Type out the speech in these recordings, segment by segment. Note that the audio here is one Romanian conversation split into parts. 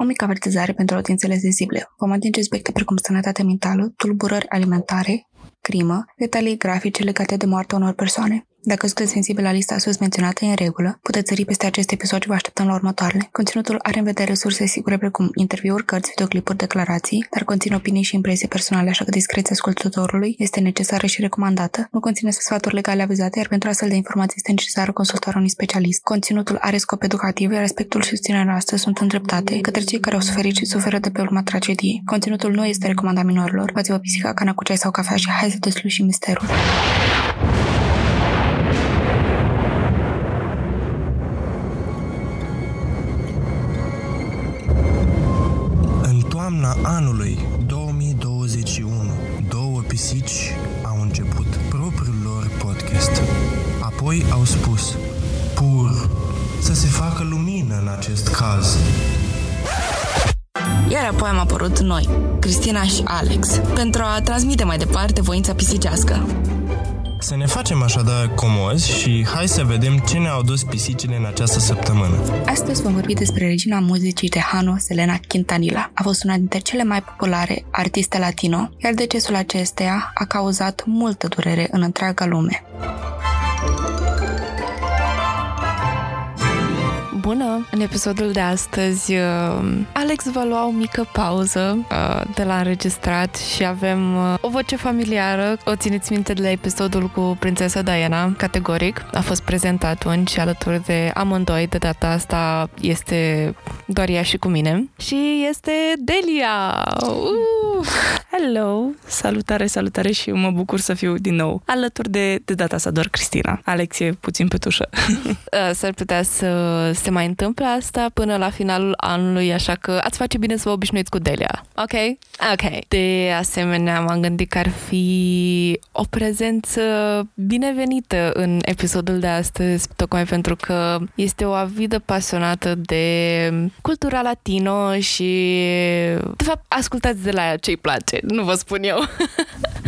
O mică avertizare pentru audiențele sensibile. Vom atinge aspecte precum sănătatea mentală, tulburări alimentare, crimă, detalii grafice legate de moartea unor persoane. Dacă sunteți sensibil la lista sus menționată în regulă, puteți sări peste acest episod și vă așteptăm la următoarele. Conținutul are în vedere resurse sigure precum interviuri, cărți, videoclipuri, declarații, dar conține opinii și impresii personale, așa că discreția ascultătorului este necesară și recomandată. Nu conține sfaturi legale avizate, iar pentru astfel de informații este necesară consultarea unui specialist. Conținutul are scop educativ, iar respectul și susținerea noastră sunt îndreptate către cei care au suferit și suferă de pe urma tragediei. Conținutul nu este recomandat minorilor. Luați-vă pisica, cana cu ceai sau cafea și hai să deslușim misterul. Anului 2021, două pisici au început propriul lor podcast. Apoi au spus, pur, să se facă lumină în acest caz. Iar apoi am apărut noi, Cristina și Alex, pentru a transmite mai departe voința pisicească. Să ne facem așadar comozi și hai să vedem ce ne-au dus pisicile în această săptămână. Astăzi vom vorbi despre regina muzicii tejano, Selena Quintanilla. A fost una dintre cele mai populare artiste latino, iar decesul acesteia a cauzat multă durere în întreaga lume. Bună! În episodul de astăzi, uh, Alex va lua o mică pauză uh, de la înregistrat și avem uh, o voce familiară. O țineți minte de la episodul cu prințesa Diana, categoric. A fost prezent atunci alături de amândoi. De data asta este doar ea și cu mine. Și este Delia! Uh! Hello! Salutare, salutare și mă bucur să fiu din nou alături de, de data asta doar Cristina. Alex e puțin pe tușă. S-ar putea să se mai întâmple asta până la finalul anului, așa că ați face bine să vă obișnuiți cu Delia. Ok? Ok. De asemenea, m-am gândit că ar fi o prezență binevenită în episodul de astăzi, tocmai pentru că este o avidă pasionată de cultura latino și, de fapt, ascultați de la ea ce-i place, nu vă spun eu.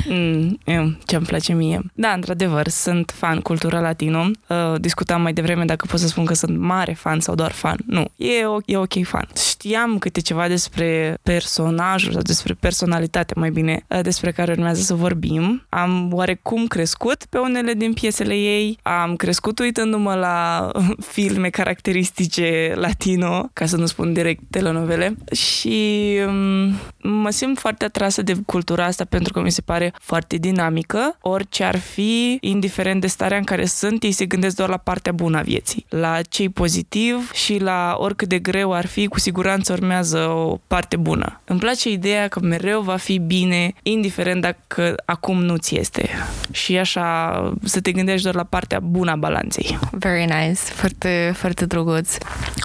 mm, ce-mi place mie. Da, într-adevăr, sunt fan cultura latino. Uh, discutam mai devreme dacă pot să spun că sunt mare fan sau doar fan. Nu, e, e ok fan. Știam câte ceva despre personajul sau despre personalitate, mai bine, uh, despre care urmează să vorbim. Am oarecum crescut pe unele din piesele ei, am crescut uitându-mă la filme caracteristice latino, ca să nu spun direct telenovele, și um, mă simt foarte atrasă de cultura asta pentru că mi se pare foarte dinamică. Orice ar fi, indiferent de starea în care sunt, ei se gândesc doar la partea bună a vieții, la cei pozitiv și la oricât de greu ar fi, cu siguranță urmează o parte bună. Îmi place ideea că mereu va fi bine, indiferent dacă acum nu-ți este. Și așa să te gândești doar la partea bună a balanței. Very nice, foarte, foarte drăguț.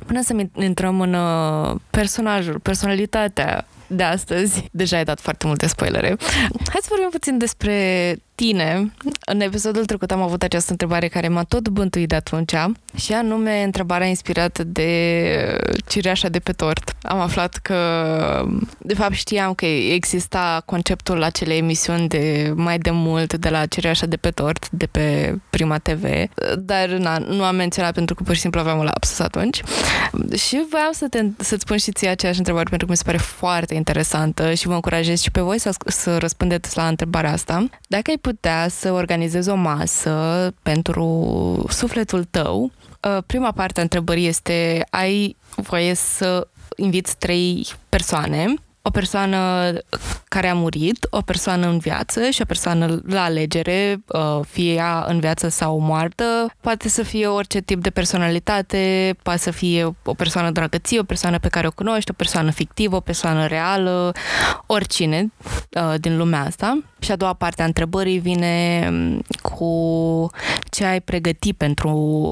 Până să intrăm în uh, personajul, personalitatea de astăzi. Deja ai dat foarte multe spoilere. Hai să vorbim puțin despre tine. În episodul trecut am avut această întrebare care m-a tot bântuit de atunci și anume întrebarea inspirată de cireașa de pe tort. Am aflat că, de fapt știam că exista conceptul acelei emisiuni de mai de mult de la cireașa de pe tort, de pe Prima TV, dar na, nu am menționat pentru că pur și simplu aveam un lapsus atunci. Și voiam să te, să-ți spun și ție aceeași întrebare pentru că mi se pare foarte interesantă și vă încurajez și pe voi să, să răspundeți la întrebarea asta. Dacă ai putea să organizezi o masă pentru sufletul tău, uh, prima parte a întrebării este ai voie să inviți trei persoane o persoană care a murit, o persoană în viață și o persoană la alegere, uh, fie ea în viață sau moartă. Poate să fie orice tip de personalitate, poate să fie o persoană dragăție, o persoană pe care o cunoști, o persoană fictivă, o persoană reală, oricine uh, din lumea asta. Și a doua parte a întrebării vine um, cu ce ai pregătit pentru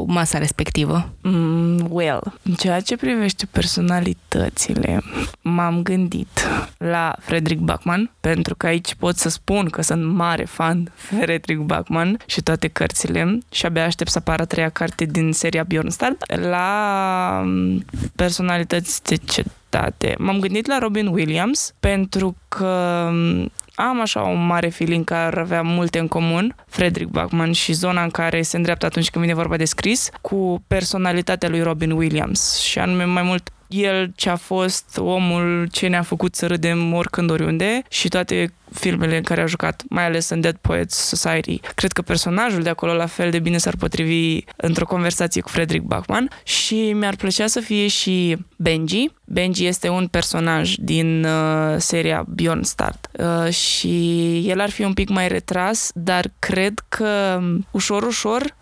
masa respectivă. Mm, well, în ceea ce privește personalitățile, m-am gândit la Frederick Bachman, pentru că aici pot să spun că sunt mare fan Frederick Bachman și toate cărțile și abia aștept să apară a treia carte din seria Bjornstad. La um, personalități de cetate, m-am gândit la Robin Williams pentru că um, am așa un mare feeling că ar avea multe în comun, Frederick Bachman și zona în care se îndreaptă atunci când vine vorba de scris, cu personalitatea lui Robin Williams și anume mai mult el ce a fost omul ce ne-a făcut să râdem oricând oriunde și toate filmele în care a jucat, mai ales în Dead Poets Society. Cred că personajul de acolo la fel de bine s-ar potrivi într-o conversație cu Frederick Bachman și mi-ar plăcea să fie și Benji. Benji este un personaj din uh, seria Beyond Start uh, și el ar fi un pic mai retras, dar cred că ușor, ușor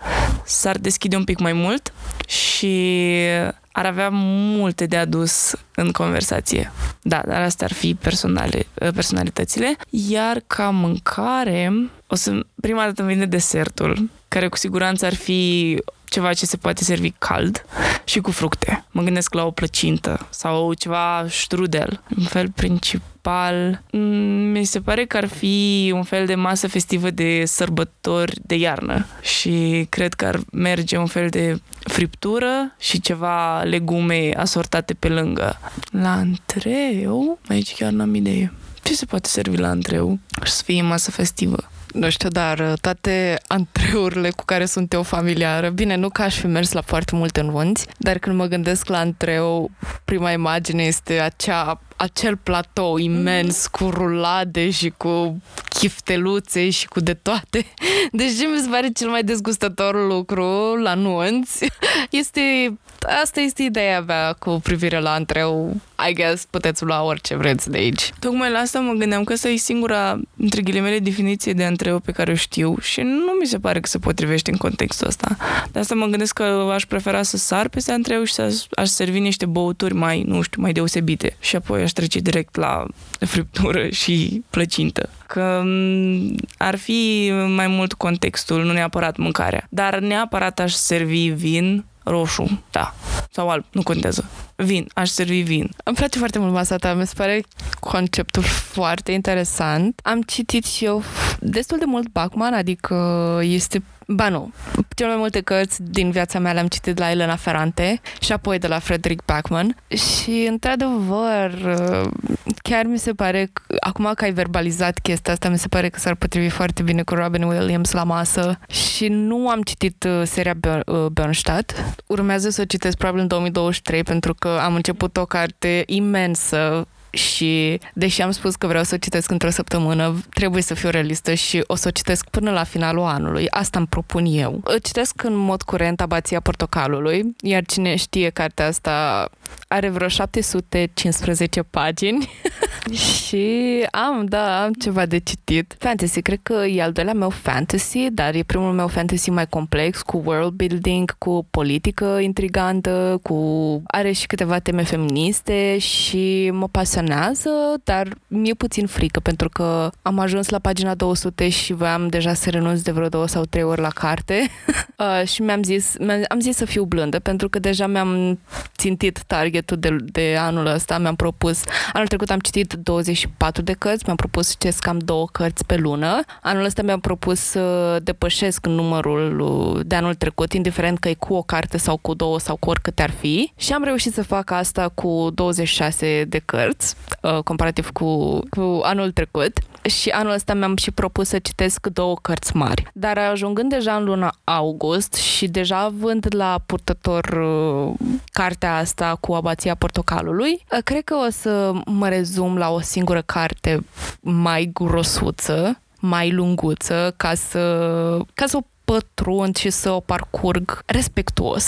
s-ar deschide un pic mai mult și ar avea multe de adus în conversație. Da, dar astea ar fi personale, personalitățile. Iar ca mâncare, o să, prima dată îmi vine desertul, care cu siguranță ar fi ceva ce se poate servi cald și cu fructe. Mă gândesc la o plăcintă sau ceva strudel. Un fel principal, mm, mi se pare că ar fi un fel de masă festivă de sărbători de iarnă și cred că ar merge un fel de friptură și ceva legume asortate pe lângă. La antreu, aici chiar n-am idee. Ce se poate servi la antreu și să fie masă festivă? Nu știu, dar uh, toate antreurile cu care sunt eu familiară, bine, nu că aș fi mers la foarte multe nunți, dar când mă gândesc la antreu, prima imagine este acea acel platou imens cu rulade și cu chifteluțe și cu de toate. Deci ce mi se pare cel mai dezgustător lucru la nunți este asta este ideea mea cu privire la antreu. I guess puteți lua orice vreți de aici. Tocmai la asta mă gândeam că asta e singura, între ghilimele, definiție de antreu pe care o știu și nu mi se pare că se potrivește în contextul ăsta. De asta mă gândesc că aș prefera să sar peste antreu și să aș servi niște băuturi mai, nu știu, mai deosebite. Și apoi aș trece direct la friptură și plăcintă. Că ar fi mai mult contextul, nu neapărat mâncarea. Dar neapărat aș servi vin roșu, da, sau alb, nu contează. Vin, aș servi vin. Îmi place foarte mult masa ta, mi se pare conceptul foarte interesant. Am citit și eu destul de mult Bachman, adică este Ba nu. Cel mai multe cărți din viața mea le-am citit la Elena Ferrante și apoi de la Frederick Bachman și, într-adevăr, chiar mi se pare, că, acum că ai verbalizat chestia asta, mi se pare că s-ar potrivi foarte bine cu Robin Williams la masă și nu am citit uh, seria uh, Bernstadt. Urmează să o citesc probabil în 2023 pentru că am început o carte imensă și deși am spus că vreau să o citesc într-o săptămână, trebuie să fiu realistă și o să o citesc până la finalul anului. Asta îmi propun eu. O citesc în mod curent Abația Portocalului, iar cine știe cartea asta are vreo 715 pagini. Și am, da, am ceva de citit. Fantasy, cred că e al doilea meu fantasy, dar e primul meu fantasy mai complex, cu world building, cu politică intrigantă, cu are și câteva teme feministe și mă pasionează, dar mi-e puțin frică pentru că am ajuns la pagina 200 și voiam deja să renunț de vreo două sau trei ori la carte. Uh, și mi-am zis, mi-am, am zis să fiu blândă pentru că deja mi-am țintit targetul de, de anul ăsta, mi-am propus, anul trecut am citit 24 de cărți, mi-am propus să citesc cam două cărți pe lună. Anul ăsta mi-am propus să depășesc numărul uh, de anul trecut, indiferent că e cu o carte sau cu două sau cu oricâte ar fi. Și am reușit să fac asta cu 26 de cărți, uh, comparativ cu, cu anul trecut. Și anul ăsta mi-am și propus să citesc două cărți mari. Dar ajungând deja în luna august și deja având la purtător uh, cartea asta cu abația portocalului, cred că o să mă rezum la o singură carte mai grosuță, mai lunguță, ca să, ca să o pătrund și să o parcurg respectuos.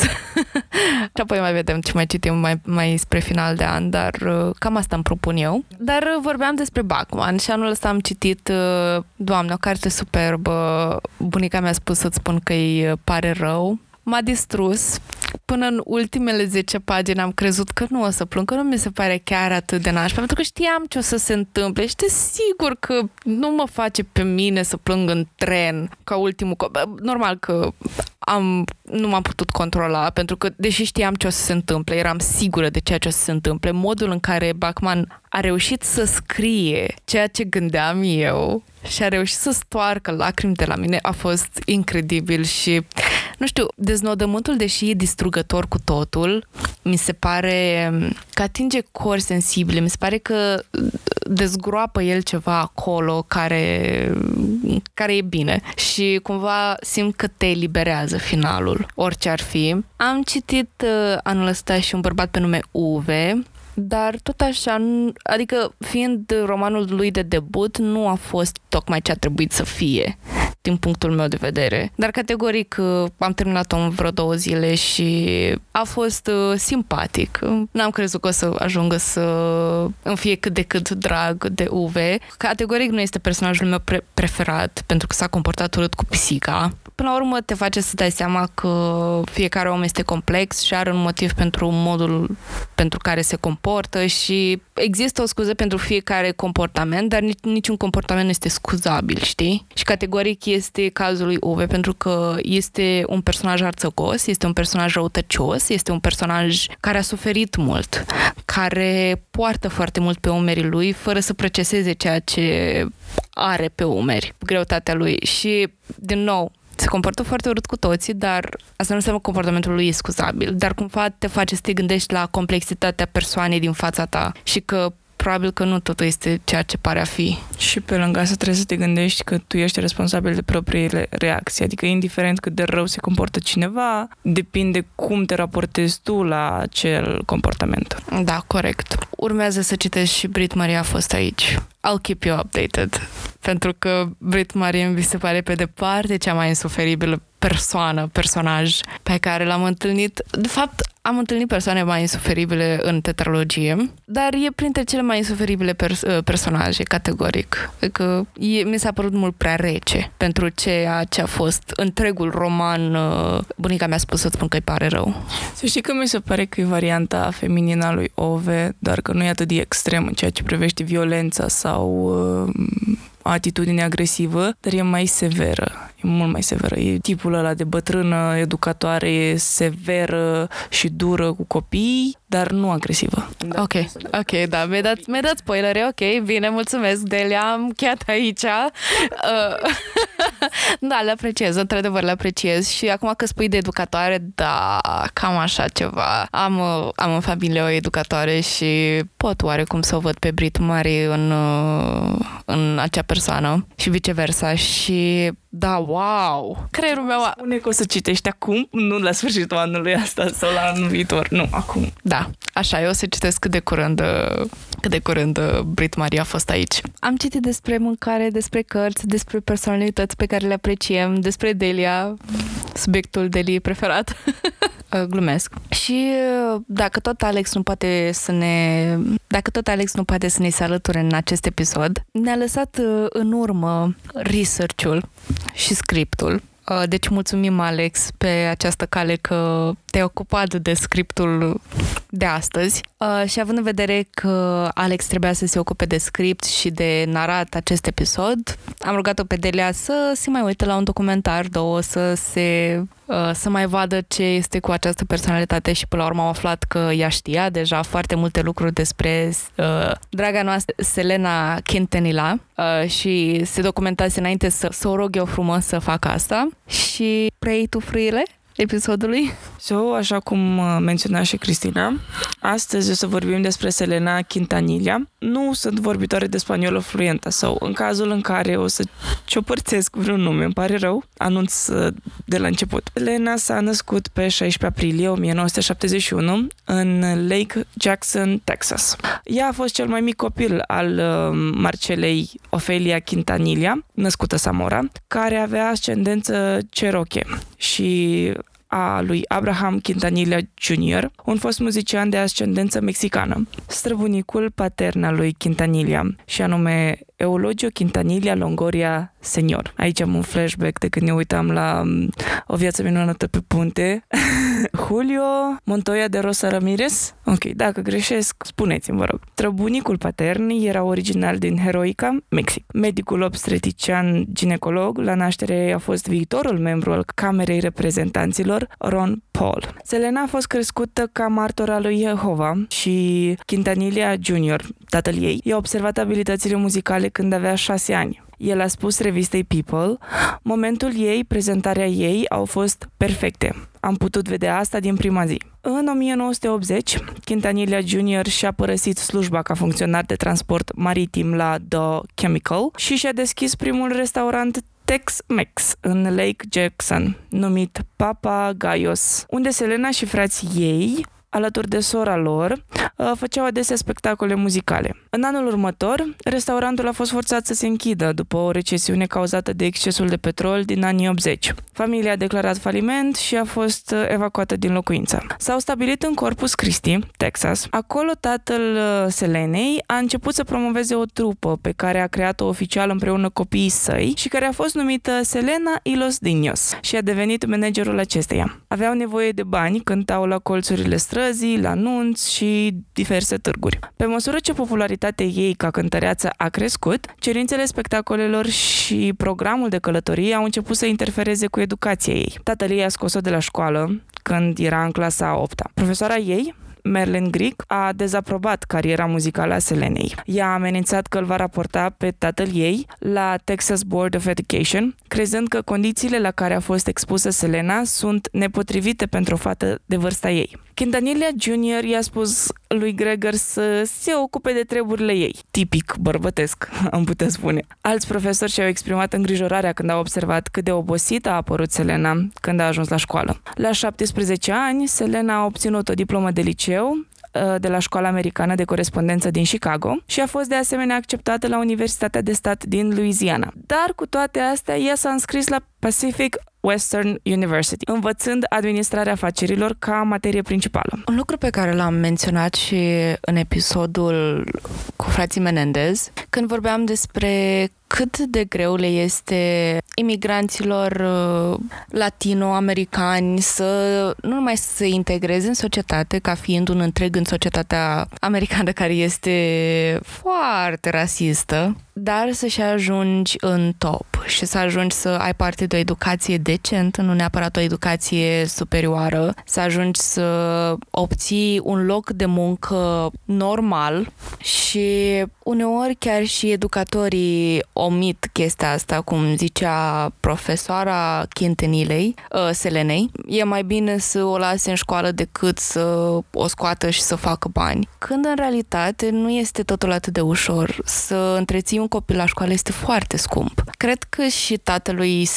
și apoi mai vedem ce mai citim mai, mai spre final de an, dar uh, cam asta îmi propun eu. Dar uh, vorbeam despre Bachman și anul ăsta am citit, uh, doamne, o carte superbă. Bunica mi-a spus să-ți spun că îi pare rău m-a distrus. Până în ultimele 10 pagini am crezut că nu o să plâng, că nu mi se pare chiar atât de nașpa, pentru că știam ce o să se întâmple și sigur că nu mă face pe mine să plâng în tren ca ultimul... Normal că am, nu m-am putut controla, pentru că, deși știam ce o să se întâmple, eram sigură de ceea ce o să se întâmple, modul în care Bachman a reușit să scrie ceea ce gândeam eu și a reușit să stoarcă lacrimi de la mine a fost incredibil și, nu știu, deznodământul, deși e distrugător cu totul, mi se pare că atinge cori sensibile, mi se pare că dezgroapă el ceva acolo care, care e bine. Și cumva simt că te eliberează finalul, orice ar fi. Am citit uh, anul ăsta și un bărbat pe nume Uve, dar tot așa, adică fiind romanul lui de debut, nu a fost tocmai ce a trebuit să fie din punctul meu de vedere. Dar categoric uh, am terminat-o în vreo două zile și a fost uh, simpatic. N-am crezut că o să ajungă să îmi fie cât de cât drag de Uve. Categoric nu este personajul meu pre- preferat pentru că s-a comportat urât cu pisica. Până la urmă te face să dai seama că fiecare om este complex și are un motiv pentru modul pentru care se comportă și există o scuză pentru fiecare comportament, dar niciun comportament nu este scuzabil, știi? Și categoric este cazul lui Uwe, pentru că este un personaj arțăgos, este un personaj răutăcios, este un personaj care a suferit mult, care poartă foarte mult pe umerii lui, fără să proceseze ceea ce are pe umeri, greutatea lui. Și, din nou, se comportă foarte urât cu toții, dar asta nu înseamnă că comportamentul lui e scuzabil, dar cumva te face să te gândești la complexitatea persoanei din fața ta și că probabil că nu totul este ceea ce pare a fi. Și pe lângă asta trebuie să te gândești că tu ești responsabil de propriile reacții, adică indiferent cât de rău se comportă cineva, depinde cum te raportezi tu la acel comportament. Da, corect. Urmează să citești și Brit Maria a fost aici. I'll keep you updated. Pentru că Brit Marie mi se pare pe departe cea mai insuferibilă persoană, personaj pe care l-am întâlnit. De fapt, am întâlnit persoane mai insuferibile în tetralogie, dar e printre cele mai insuferibile pers- uh, personaje, categoric. Adică e, mi s-a părut mult prea rece pentru ceea ce a fost întregul roman. Uh, bunica mi-a spus să-ți spun că îi pare rău. Să știi că mi se pare că e varianta feminină a lui Ove, dar că nu e atât de extrem în ceea ce privește violența sau uh, atitudine agresivă, dar e mai severă. E mult mai severă. E tipul ăla de bătrână, educatoare, severă și dură cu copii, dar nu agresivă. Da. Ok, ok, da, mi-ai dat, mi dat spoilere, ok, bine, mulțumesc, Delia, am chiar aici. Uh, da, le apreciez, într-adevăr le apreciez și acum că spui de educatoare, da, cam așa ceva. Am, am în familie o educatoare și pot oarecum să o văd pe Brit Mari în, în acea persoană și viceversa și da, wow! Creierul meu... A... Spune că o să citești acum, nu la sfârșitul anului asta sau la anul viitor, nu, acum. Da, așa, eu o să citesc cât de curând, cât de curând Brit Maria a fost aici. Am citit despre mâncare, despre cărți, despre personalități pe care le apreciem, despre Delia, subiectul Delia preferat. Glumesc. Și dacă tot Alex nu poate să ne... Dacă tot Alex nu poate să ne se alăture în acest episod, ne-a lăsat în urmă research-ul și scriptul. Uh, deci mulțumim, Alex, pe această cale că te-ai ocupat de scriptul de astăzi uh, și având în vedere că Alex trebuia să se ocupe de script și de narat acest episod, am rugat-o pe Delia să se mai uite la un documentar, două, să se uh, să mai vadă ce este cu această personalitate și până la urmă am aflat că ea știa deja foarte multe lucruri despre uh, draga noastră Selena Quintanilla uh, și se documentase înainte să, să o rog eu frumos să facă asta și preiei tu frâile? Episodului. So, așa cum uh, menționa și Cristina, astăzi o să vorbim despre Selena Quintanilla. Nu sunt vorbitoare de spaniolă fluentă sau în cazul în care o să ciopărțesc vreun nume, îmi pare rău, anunț uh, de la început. Selena s-a născut pe 16 aprilie 1971 în Lake Jackson, Texas. Ea a fost cel mai mic copil al uh, Marcelei Ofelia Quintanilla, născută Samora, care avea ascendență Cherokee și a lui Abraham Quintanilla Jr., un fost muzician de ascendență mexicană. Străbunicul patern al lui Quintanilla, și anume Eulogio Quintanilla Longoria Senior. Aici am un flashback de când ne uitam la um, O viață minunată pe punte. Julio Montoya de Rosa Ramirez. Ok, dacă greșesc, spuneți-mi, vă rog. Trăbunicul patern era original din Heroica, Mexic. Medicul obstetrician ginecolog, la naștere a fost viitorul membru al Camerei Reprezentanților pastor Ron Paul. Selena a fost crescută ca martora lui Jehova și Quintanilla Jr., tatăl ei, i-a observat abilitățile muzicale când avea șase ani. El a spus revistei People, momentul ei, prezentarea ei au fost perfecte. Am putut vedea asta din prima zi. În 1980, Quintanilla Jr. și-a părăsit slujba ca funcționar de transport maritim la The Chemical și și-a deschis primul restaurant Tex-Mex în Lake Jackson, numit Papa Gaios, unde Selena și frații ei alături de sora lor, uh, făceau adesea spectacole muzicale. În anul următor, restaurantul a fost forțat să se închidă după o recesiune cauzată de excesul de petrol din anii 80. Familia a declarat faliment și a fost uh, evacuată din locuință. S-au stabilit în Corpus Christi, Texas. Acolo tatăl uh, Selenei a început să promoveze o trupă pe care a creat-o oficial împreună copiii săi și care a fost numită Selena y los Dinos și a devenit managerul acesteia. Aveau nevoie de bani, cântau la colțurile străzi, străzii, la nunți și diverse târguri. Pe măsură ce popularitatea ei ca cântăreață a crescut, cerințele spectacolelor și programul de călătorie au început să interfereze cu educația ei. Tatăl ei a scos-o de la școală când era în clasa a 8 -a. Profesoara ei, Merlin Greek a dezaprobat cariera muzicală a Selenei. Ea a amenințat că îl va raporta pe tatăl ei la Texas Board of Education, crezând că condițiile la care a fost expusă Selena sunt nepotrivite pentru o fată de vârsta ei. Quintanilla Jr. i-a spus lui Gregor să se ocupe de treburile ei. Tipic bărbătesc, am putea spune. Alți profesori și-au exprimat îngrijorarea când au observat cât de obosită a apărut Selena când a ajuns la școală. La 17 ani, Selena a obținut o diplomă de liceu uh, de la Școala Americană de Corespondență din Chicago și a fost de asemenea acceptată la Universitatea de Stat din Louisiana. Dar cu toate astea, ea s-a înscris la Pacific Western University, învățând administrarea afacerilor ca materie principală. Un lucru pe care l-am menționat și în episodul cu frații Menendez, când vorbeam despre cât de greu le este imigranților uh, latino-americani să nu numai să se integreze în societate ca fiind un întreg în societatea americană care este foarte rasistă, dar să-și ajungi în top și să ajungi să ai parte de o educație decentă, nu neapărat o educație superioară, să ajungi să obții un loc de muncă normal și uneori chiar și educatorii omit chestia asta, cum zicea profesoara Chintenilei, uh, Selenei. E mai bine să o lase în școală decât să o scoată și să facă bani. Când în realitate nu este totul atât de ușor. Să întreții un copil la școală este foarte scump. Cred că și tatălui,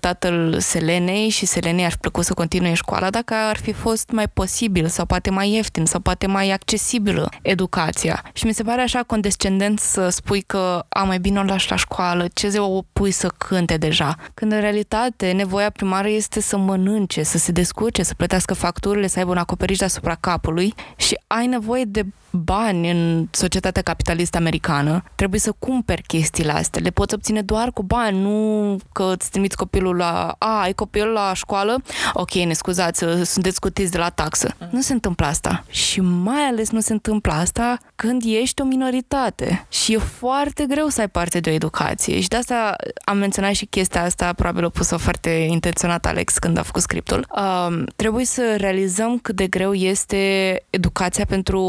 tatăl Selenei și Selenei ar plăcut să continue școala dacă ar fi fost mai posibil sau poate mai ieftin sau poate mai accesibilă educația. Și mi se pare așa condescendent să spui că a mai bine o lași la școală, ce o pui să cânte deja. Când în realitate nevoia primară este să mănânce, să se descurce, să plătească facturile, să aibă un acoperiș deasupra capului și ai nevoie de bani în societatea capitalistă americană, trebuie să cumperi chestiile astea. Le poți obține doar cu bani, nu că îți trimiți copilul la... A, ai copilul la școală? Ok, ne scuzați, sunteți scutiți de la taxă. Nu se întâmplă asta. Și mai ales nu se întâmplă asta când ești o minoritate. Și e foarte greu să ai parte de o educație. Și de asta am menționat și chestia asta, probabil o pus-o foarte intenționat Alex când a făcut scriptul. Uh, trebuie să realizăm cât de greu este educația pentru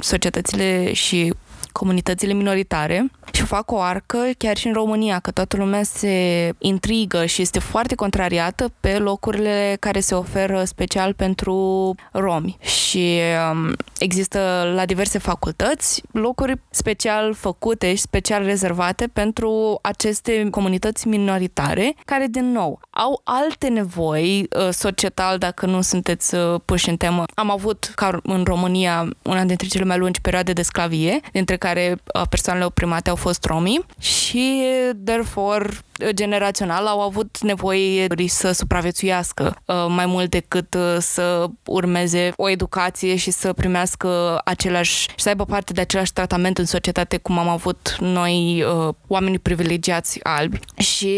societățile și comunitățile minoritare și fac o arcă chiar și în România, că toată lumea se intrigă și este foarte contrariată pe locurile care se oferă special pentru romi. Și um, există la diverse facultăți locuri special făcute și special rezervate pentru aceste comunități minoritare, care, din nou, au alte nevoi uh, societal dacă nu sunteți uh, puși în temă. Am avut, ca în România, una dintre cele mai lungi perioade de sclavie, dintre care uh, persoanele oprimate au fost romii și, therefore, generațional au avut nevoie să supraviețuiască uh, mai mult decât uh, să urmeze o educație și să primească același și să aibă parte de același tratament în societate cum am avut noi uh, oamenii privilegiați albi. Și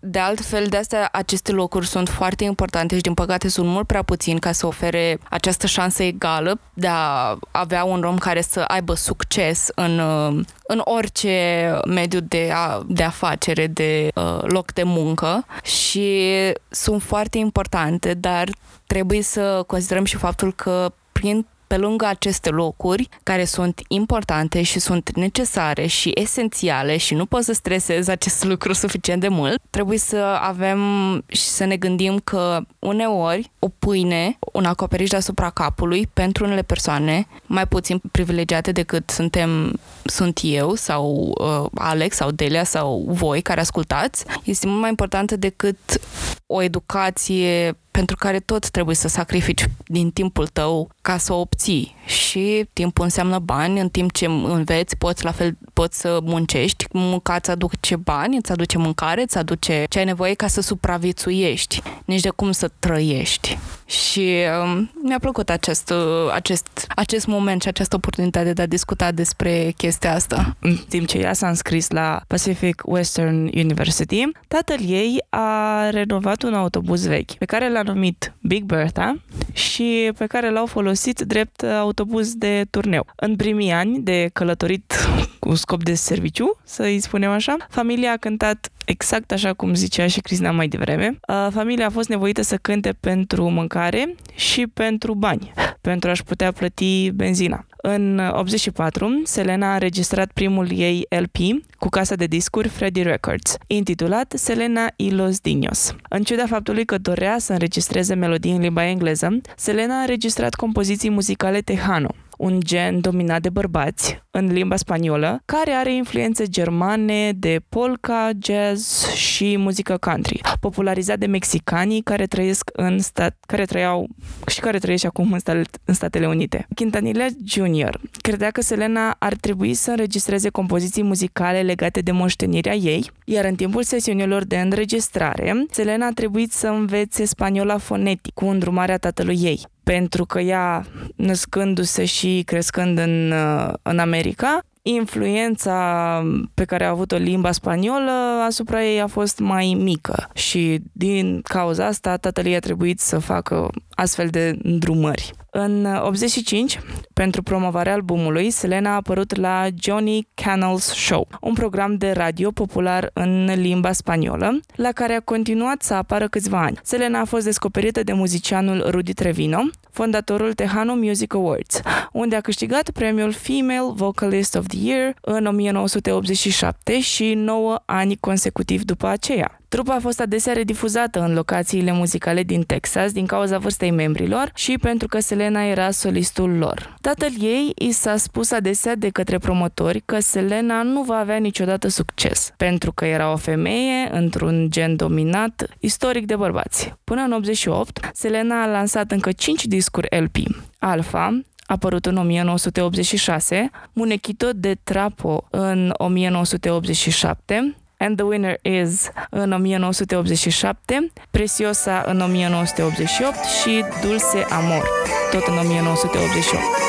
de altfel de asta aceste locuri sunt foarte importante și din păcate sunt mult prea puțini ca să ofere această șansă egală de a avea un rom care să aibă succes în, în orice mediu de, a, de afacere, de uh, loc de muncă și sunt foarte importante, dar trebuie să considerăm și faptul că prin pe lângă aceste locuri care sunt importante și sunt necesare și esențiale și nu pot să stresez acest lucru suficient de mult, trebuie să avem și să ne gândim că uneori o pâine, un acoperiș deasupra capului pentru unele persoane mai puțin privilegiate decât suntem, sunt eu sau uh, Alex sau Delia sau voi care ascultați, este mult mai importantă decât o educație pentru care tot trebuie să sacrifici din timpul tău ca să o obții. Și timpul înseamnă bani, în timp ce înveți poți la fel poți să muncești, munca îți aduce bani, îți aduce mâncare, îți aduce ce ai nevoie ca să supraviețuiești, nici de cum să trăiești. Și um, mi-a plăcut acest, uh, acest, acest moment și această oportunitate de a discuta despre chestia asta. În timp ce ea s-a înscris la Pacific Western University, tatăl ei a renovat un autobuz vechi pe care l-a numit Big Bertha și pe care l-au folosit drept autobuz de turneu. În primii ani de călătorit cu scop de serviciu, să-i spunem așa, familia a cântat exact așa cum zicea și Cristina mai devreme. Familia a fost nevoită să cânte pentru mâncare și pentru bani, pentru a-și putea plăti benzina. În 84, Selena a înregistrat primul ei LP cu casa de discuri Freddy Records, intitulat Selena y los Dinos. În ciuda faptului că dorea să înregistreze melodii în limba engleză, Selena a înregistrat compoziții muzicale tejano, un gen dominat de bărbați în limba spaniolă, care are influențe germane de polka, jazz și muzică country, popularizat de mexicanii care trăiesc în stat, care trăiau și care trăiesc acum în, stat, în Statele Unite. Quintanilla Jr. credea că Selena ar trebui să înregistreze compoziții muzicale legate de moștenirea ei, iar în timpul sesiunilor de înregistrare, Selena a trebuit să învețe spaniola fonetic cu îndrumarea tatălui ei pentru că ea, născându-se și crescând în, uh, în America, influența pe care a avut-o limba spaniolă asupra ei a fost mai mică și din cauza asta tatăl ei a trebuit să facă astfel de îndrumări. În 85, pentru promovarea albumului, Selena a apărut la Johnny Cannell's Show, un program de radio popular în limba spaniolă, la care a continuat să apară câțiva ani. Selena a fost descoperită de muzicianul Rudy Trevino, fondatorul Tejano Music Awards, unde a câștigat premiul Female Vocalist of the Year în 1987 și 9 ani consecutiv după aceea. Trupa a fost adesea redifuzată în locațiile muzicale din Texas din cauza vârstei membrilor și pentru că Selena era solistul lor. Tatăl ei i s-a spus adesea de către promotori că Selena nu va avea niciodată succes, pentru că era o femeie într-un gen dominat istoric de bărbați. Până în 88, Selena a lansat încă 5 discuri LP. Alpha, apărut în 1986, Munequito de Trapo în 1987, And the Winner Is în 1987, Preciosa în 1988 și Dulce Amor, tot în 1988.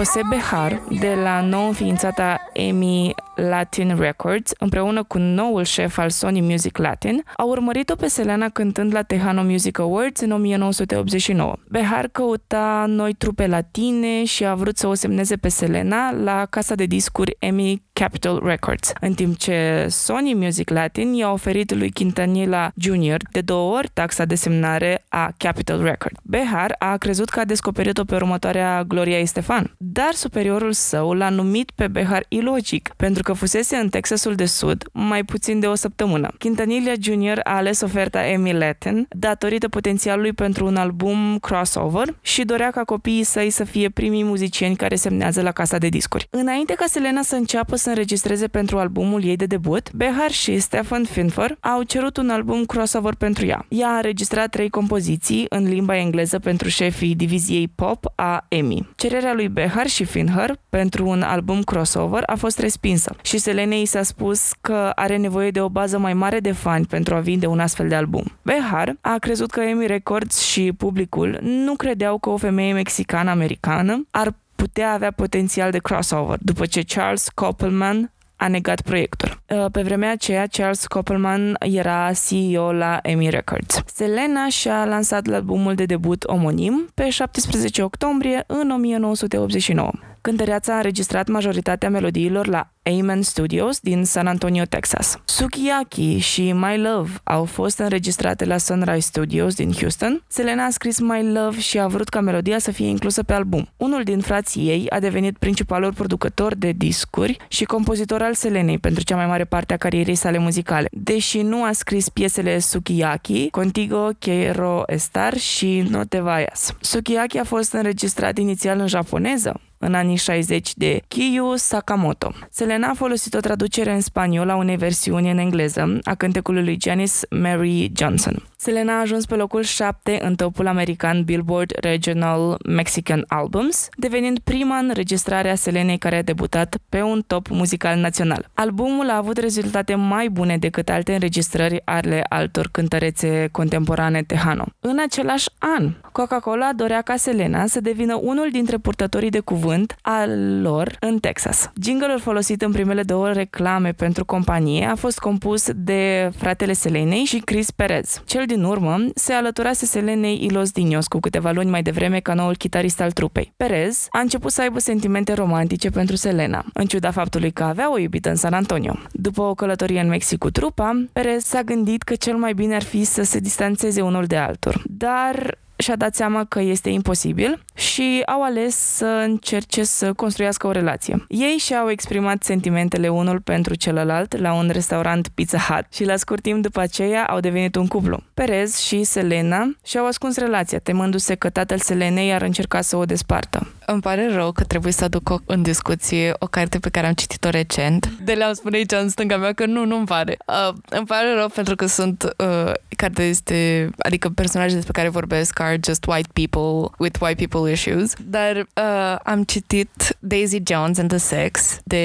Brazos. José Bejar, de la nou înființata EMI Latin Records, împreună cu noul șef al Sony Music Latin, a urmărit-o pe Selena cântând la Tejano Music Awards în 1989. Behar căuta noi trupe latine și a vrut să o semneze pe Selena la casa de discuri EMI Capitol Records, în timp ce Sony Music Latin i-a oferit lui Quintanilla Jr. de două ori taxa de semnare a Capitol Records. Behar a crezut că a descoperit-o pe următoarea Gloria Estefan, dar superiorul său l-a numit pe Behar ilogic, pentru că fusese în Texasul de Sud mai puțin de o săptămână. Quintanilla Jr. a ales oferta Emmy Latin datorită potențialului pentru un album crossover și dorea ca copiii săi să fie primii muzicieni care semnează la casa de discuri. Înainte ca Selena să înceapă să înregistreze pentru albumul ei de debut, Behar și Stephen Finfer au cerut un album crossover pentru ea. Ea a înregistrat trei compoziții în limba engleză pentru șefii diviziei pop a Emmy. Cererea lui Behar și Finher pentru un album crossover a fost respinsă și Selenei s-a spus că are nevoie de o bază mai mare de fani pentru a vinde un astfel de album. Behar a crezut că Emmy Records și publicul nu credeau că o femeie mexicană-americană ar putea avea potențial de crossover, după ce Charles Koppelman a negat proiectul. Uh, pe vremea aceea, Charles Koppelman era CEO la EMI Records. Selena și-a lansat albumul de debut omonim pe 17 octombrie în 1989. Cântăreața a înregistrat majoritatea melodiilor la Amen Studios din San Antonio, Texas. Sukiyaki și My Love au fost înregistrate la Sunrise Studios din Houston. Selena a scris My Love și a vrut ca melodia să fie inclusă pe album. Unul din frații ei a devenit principalul producător de discuri și compozitor al Selenei pentru cea mai mare parte a carierei sale muzicale. Deși nu a scris piesele Sukiyaki, Contigo, Quiero Estar și No Te Vayas. Sukiyaki a fost înregistrat inițial în japoneză, în anii 60 de Kiyu Sakamoto. Selena a folosit o traducere în spaniolă a unei versiuni în engleză a cântecului lui Janice Mary Johnson. Selena a ajuns pe locul 7 în topul american Billboard Regional Mexican Albums, devenind prima înregistrare a Selenei care a debutat pe un top muzical național. Albumul a avut rezultate mai bune decât alte înregistrări ale altor cântărețe contemporane Tejano. În același an, Coca-Cola dorea ca Selena să devină unul dintre purtătorii de cuvânt al lor în Texas. Jingle-ul folosit în primele două reclame pentru companie a fost compus de fratele Selenei și Chris Perez. Cel din urmă se alăturase Selenei Ilos Dinios cu câteva luni mai devreme ca noul chitarist al trupei. Perez a început să aibă sentimente romantice pentru Selena, în ciuda faptului că avea o iubită în San Antonio. După o călătorie în Mexic cu trupa, Perez s-a gândit că cel mai bine ar fi să se distanțeze unul de altul. Dar și-a dat seama că este imposibil și au ales să încerce să construiască o relație. Ei și-au exprimat sentimentele unul pentru celălalt la un restaurant Pizza Hut și la scurt timp după aceea au devenit un cuplu. Perez și Selena și-au ascuns relația, temându-se că tatăl Selenei ar încerca să o despartă. Îmi pare rău că trebuie să aduc o, în discuție o carte pe care am citit-o recent. De le-am spune aici în stânga mea că nu, nu-mi pare. Uh, îmi pare rău pentru că sunt... Uh, cartea este... Adică personajele despre care vorbesc are just white people with white people issues. Dar uh, am citit Daisy Jones and the Sex de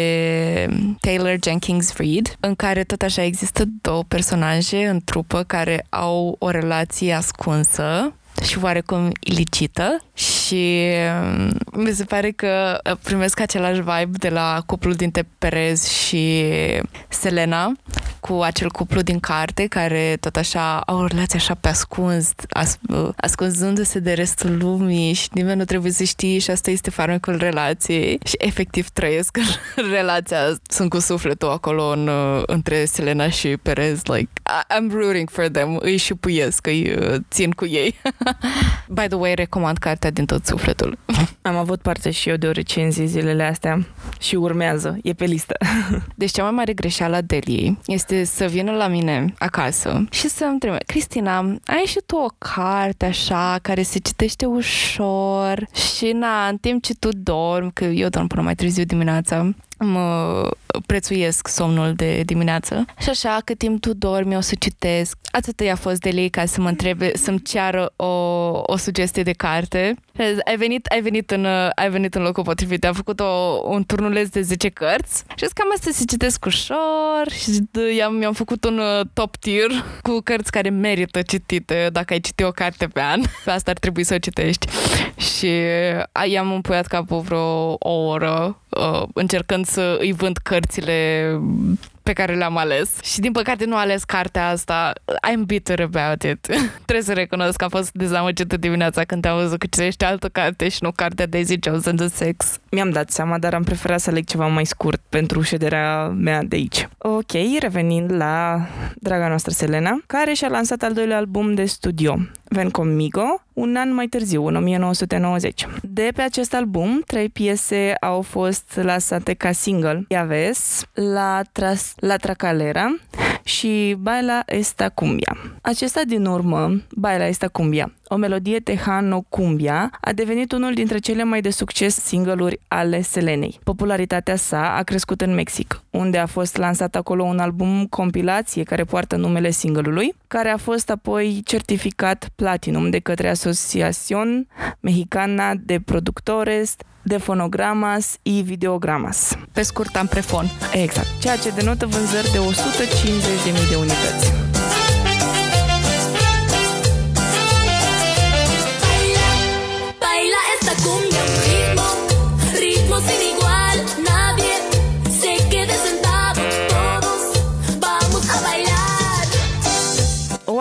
Taylor Jenkins Reid, în care tot așa există două personaje în trupă care au o relație ascunsă și oarecum ilicită și mm, mi se pare că uh, primesc același vibe de la cuplul dintre Perez și Selena cu acel cuplu din carte care tot așa au o relație așa pe ascuns, as, uh, ascunzându-se de restul lumii și nimeni nu trebuie să știe și asta este farmecul relației și efectiv trăiesc relația, sunt cu sufletul acolo în, uh, între Selena și Perez, like, I'm rooting for them, îi șupuiesc, îi țin cu ei. By the way, recomand cartea din tot sufletul. Am avut parte și eu de o recenzie zilele astea și urmează, e pe listă. Deci cea mai mare greșeală a Deliei este să vină la mine acasă și să îmi trimite. Cristina, ai și tu o carte așa care se citește ușor și na, în timp ce tu dormi, că eu dorm până mai târziu dimineața, mă prețuiesc somnul de dimineață. Și așa, cât timp tu dormi, o să citesc. Atât i-a fost de lei ca să mă întrebe, să-mi ceară o, o sugestie de carte. Ai venit, ai venit, în, ai venit în locul potrivit. Am făcut o, un turnuleț de 10 cărți și cam asta se citesc ușor și i-am, mi-am făcut un uh, top tier cu cărți care merită citite dacă ai citit o carte pe an. Pe asta ar trebui să o citești. Și i-am împuiat capul vreo o oră uh, încercând să îi vând cărțile pe care le-am ales. Și din păcate nu ales cartea asta. I'm bitter about it. Trebuie să recunosc că am fost dezamăgită dimineața când am văzut că citește altă carte și nu cartea Daisy Jones and the Sex. Mi-am dat seama, dar am preferat să aleg ceva mai scurt pentru șederea mea de aici. Ok, revenind la draga noastră Selena, care și-a lansat al doilea album de studio, Ven Conmigo, un an mai târziu, în 1990. De pe acest album, trei piese au fost lansate ca single. Iaves, La, Tras, La Tracalera și Baila Esta Cumbia. Acesta din urmă, Baila Esta Cumbia, o melodie tejano cumbia, a devenit unul dintre cele mai de succes single-uri ale Selenei. Popularitatea sa a crescut în Mexic, unde a fost lansat acolo un album compilație care poartă numele single-ului, care a fost apoi certificat platinum de către Asociación Mexicana de Productores de fonogramas y videogramas. Pe scurt, am prefon. Exact. Ceea ce denotă vânzări de 150.000 de unități.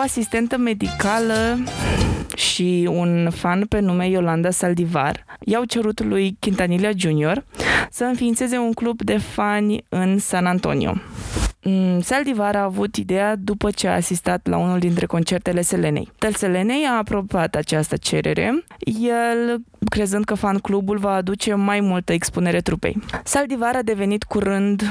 Asistentă medicală și un fan pe nume Yolanda Saldivar i-au cerut lui Quintanilla Jr. să înființeze un club de fani în San Antonio. Mm, Saldivar a avut ideea după ce a asistat la unul dintre concertele Selenei. Del Selenei a aprobat această cerere, el crezând că fan clubul va aduce mai multă expunere trupei. Saldivar a devenit curând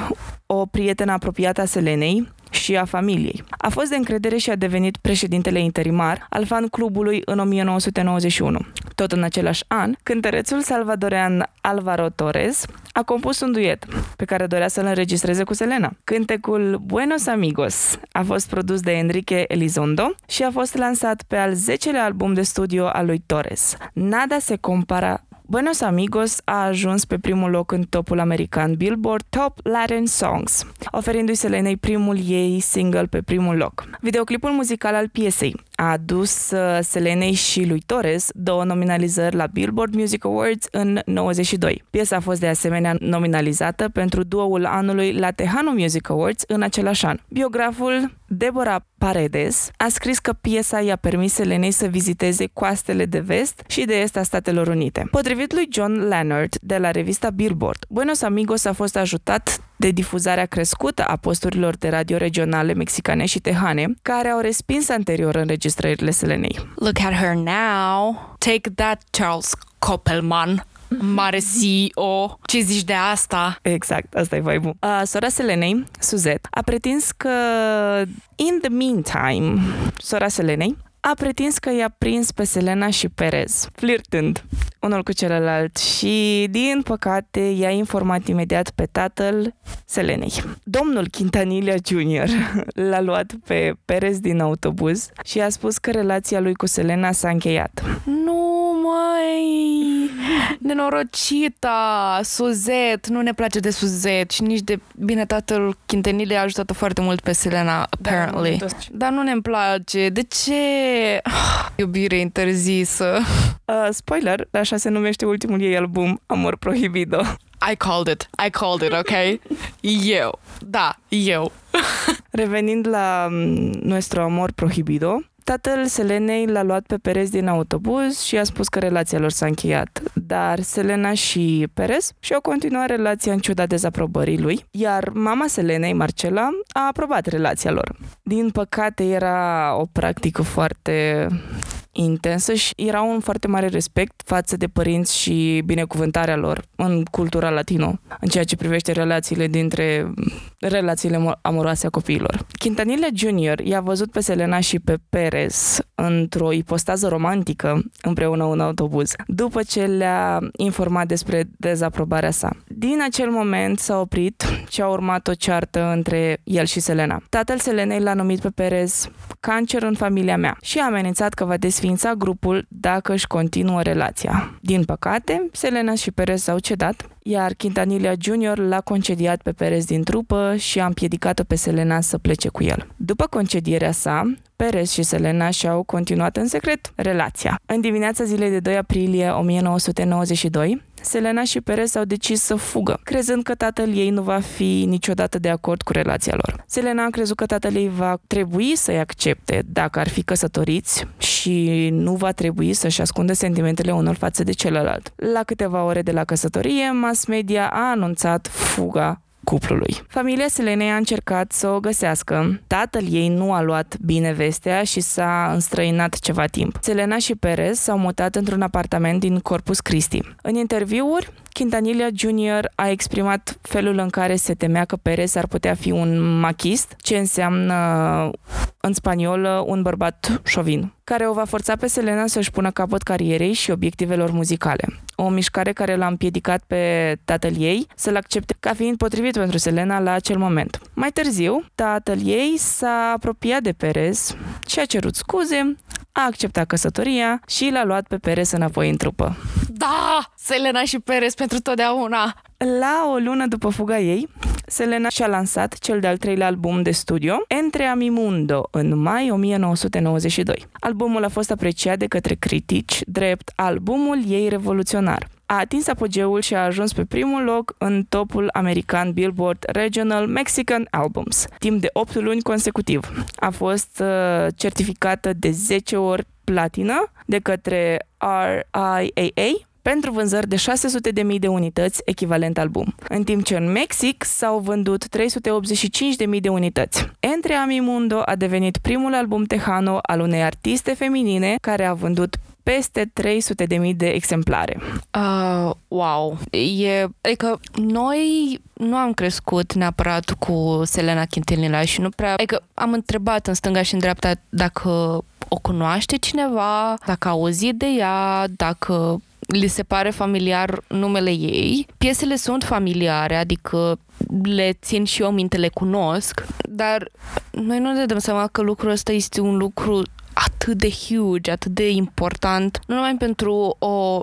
o prietenă apropiată a Selenei, și a familiei. A fost de încredere și a devenit președintele interimar al fan clubului în 1991. Tot în același an, cântărețul salvadorean Alvaro Torres a compus un duet pe care dorea să-l înregistreze cu Selena. Cântecul Buenos Amigos a fost produs de Enrique Elizondo și a fost lansat pe al 10-lea album de studio al lui Torres. Nada se compara Buenos Amigos a ajuns pe primul loc în topul american Billboard Top Latin Songs, oferindu-i Selenei primul ei single pe primul loc. Videoclipul muzical al piesei a adus uh, Selenei și lui Torres două nominalizări la Billboard Music Awards în 92. Piesa a fost de asemenea nominalizată pentru duoul anului la Tejano Music Awards în același an. Biograful Deborah Paredes a scris că piesa i-a permis Selenei să viziteze coastele de vest și de est a Statelor Unite. Potrivit lui John Leonard de la revista Billboard, Buenos Amigos a fost ajutat de difuzarea crescută a posturilor de radio regionale mexicane și tehane, care au respins anterior înregistrările Selenei. Look at her now. Take that, Charles Koppelman mare CEO. Ce zici de asta? Exact, asta e vibe uh, Sora Selenei, Suzet, a pretins că in the meantime, sora Selenei a pretins că i-a prins pe Selena și Perez, flirtând unul cu celălalt și, din păcate, i-a informat imediat pe tatăl Selenei. Domnul Quintanilla Jr. l-a luat pe Perez din autobuz și a spus că relația lui cu Selena s-a încheiat. Nu, măi! Nenorocita! Suzet! Nu ne place de Suzet și nici de... Bine, tatăl Quintanilla a ajutat foarte mult pe Selena, apparently. Da, Dar nu ne place. De ce? Iubire interzisă. Uh, spoiler, așa se numește ultimul ei album, Amor Prohibido. I called it. I called it, ok? eu. Da, eu. Revenind la mm, Nuestro Amor Prohibido, Tatăl Selenei l-a luat pe Perez din autobuz și a spus că relația lor s-a încheiat. Dar Selena și Perez și-au continuat relația în ciuda dezaprobării lui, iar mama Selenei, Marcela, a aprobat relația lor. Din păcate era o practică foarte intensă și era un foarte mare respect față de părinți și binecuvântarea lor în cultura latino, în ceea ce privește relațiile dintre relațiile amoroase a copiilor. Quintanilla Jr. i-a văzut pe Selena și pe Perez într-o ipostază romantică împreună în autobuz, după ce le-a informat despre dezaprobarea sa. Din acel moment s-a oprit și a urmat o ceartă între el și Selena. Tatăl Selenei l-a numit pe Perez cancer în familia mea și a amenințat că va desfința grupul dacă își continuă relația. Din păcate, Selena și Perez s-au cedat, iar Quintanilla Jr. l-a concediat pe Perez din trupă și a împiedicat-o pe Selena să plece cu el. După concedierea sa, Perez și Selena și-au continuat în secret relația. În dimineața zilei de 2 aprilie 1992, Selena și Perez au decis să fugă, crezând că tatăl ei nu va fi niciodată de acord cu relația lor. Selena a crezut că tatăl ei va trebui să-i accepte dacă ar fi căsătoriți și nu va trebui să-și ascundă sentimentele unul față de celălalt. La câteva ore de la căsătorie, mass media a anunțat fuga cuplului. Familia Selenei a încercat să o găsească. Tatăl ei nu a luat bine vestea și s-a înstrăinat ceva timp. Selena și Perez s-au mutat într-un apartament din Corpus Christi. În interviuri, Quintanilla Jr. a exprimat felul în care se temea că Perez ar putea fi un machist, ce înseamnă în spaniolă un bărbat șovin, care o va forța pe Selena să-și pună capăt carierei și obiectivelor muzicale. O mișcare care l-a împiedicat pe tatăl ei să-l accepte ca fiind potrivit pentru Selena la acel moment. Mai târziu, tatăl ei s-a apropiat de Perez și a cerut scuze, a acceptat căsătoria și l-a luat pe Perez înapoi în trupă. Da! Selena și Perez pentru totdeauna! La o lună după fuga ei, Selena și-a lansat cel de-al treilea album de studio, Entre Amimundo, în mai 1992. Albumul a fost apreciat de către critici drept albumul ei revoluționar. A atins apogeul și a ajuns pe primul loc în topul american Billboard Regional Mexican Albums, timp de 8 luni consecutiv. A fost uh, certificată de 10 ori platină de către RIAA, pentru vânzări de 600.000 de unități echivalent album, în timp ce în Mexic s-au vândut 385.000 de unități. Entre Mundo a devenit primul album tehano al unei artiste feminine care a vândut peste 300.000 de exemplare. Uh, wow! E, adică noi nu am crescut neapărat cu Selena Quintanilla și nu prea... Adică am întrebat în stânga și în dreapta dacă o cunoaște cineva, dacă a auzit de ea, dacă li se pare familiar numele ei. Piesele sunt familiare, adică le țin și eu minte, le cunosc, dar noi nu ne dăm seama că lucrul ăsta este un lucru atât de huge, atât de important, nu numai pentru o,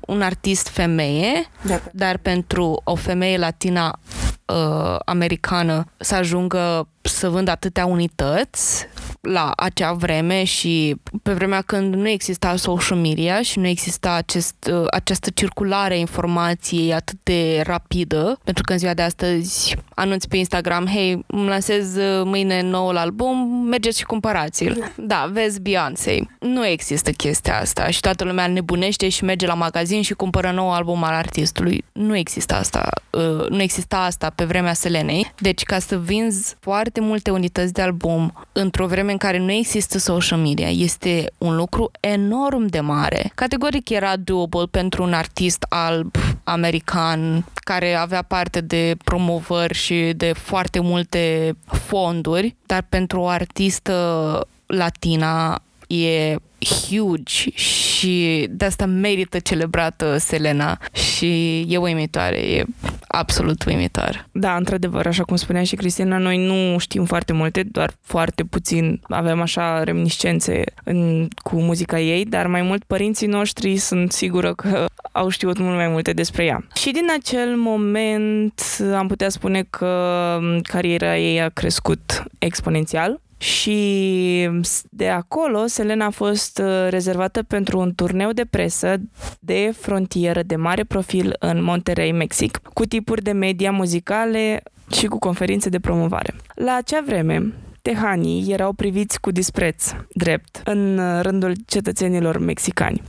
un artist femeie, da. dar pentru o femeie latina uh, americană să ajungă să vândă atâtea unități la acea vreme și pe vremea când nu exista social media și nu exista acest, uh, această circulare a informației atât de rapidă, pentru că în ziua de astăzi anunți pe Instagram, hei, îmi lansez uh, mâine noul album, mergeți și cumpărați-l. Da, vezi Beyoncé. Nu există chestia asta și toată lumea nebunește și merge la magazin și cumpără nou album al artistului. Nu există asta. Uh, nu exista asta pe vremea Selenei. Deci ca să vinzi foarte multe unități de album într-o vreme în care nu există social media este un lucru enorm de mare. Categoric era doable pentru un artist alb american care avea parte de promovări și de foarte multe fonduri, dar pentru o artistă latina e huge și de asta merită celebrată Selena și e uimitoare, e absolut uimitor. Da, într-adevăr, așa cum spunea și Cristina, noi nu știm foarte multe, doar foarte puțin avem așa reminiscențe în, cu muzica ei, dar mai mult părinții noștri sunt sigură că au știut mult mai multe despre ea. Și din acel moment am putea spune că cariera ei a crescut exponențial și de acolo Selena a fost uh, rezervată pentru un turneu de presă de frontieră de mare profil în Monterrey, Mexic, cu tipuri de media muzicale și cu conferințe de promovare. La acea vreme, tehanii erau priviți cu dispreț, drept, în rândul cetățenilor mexicani.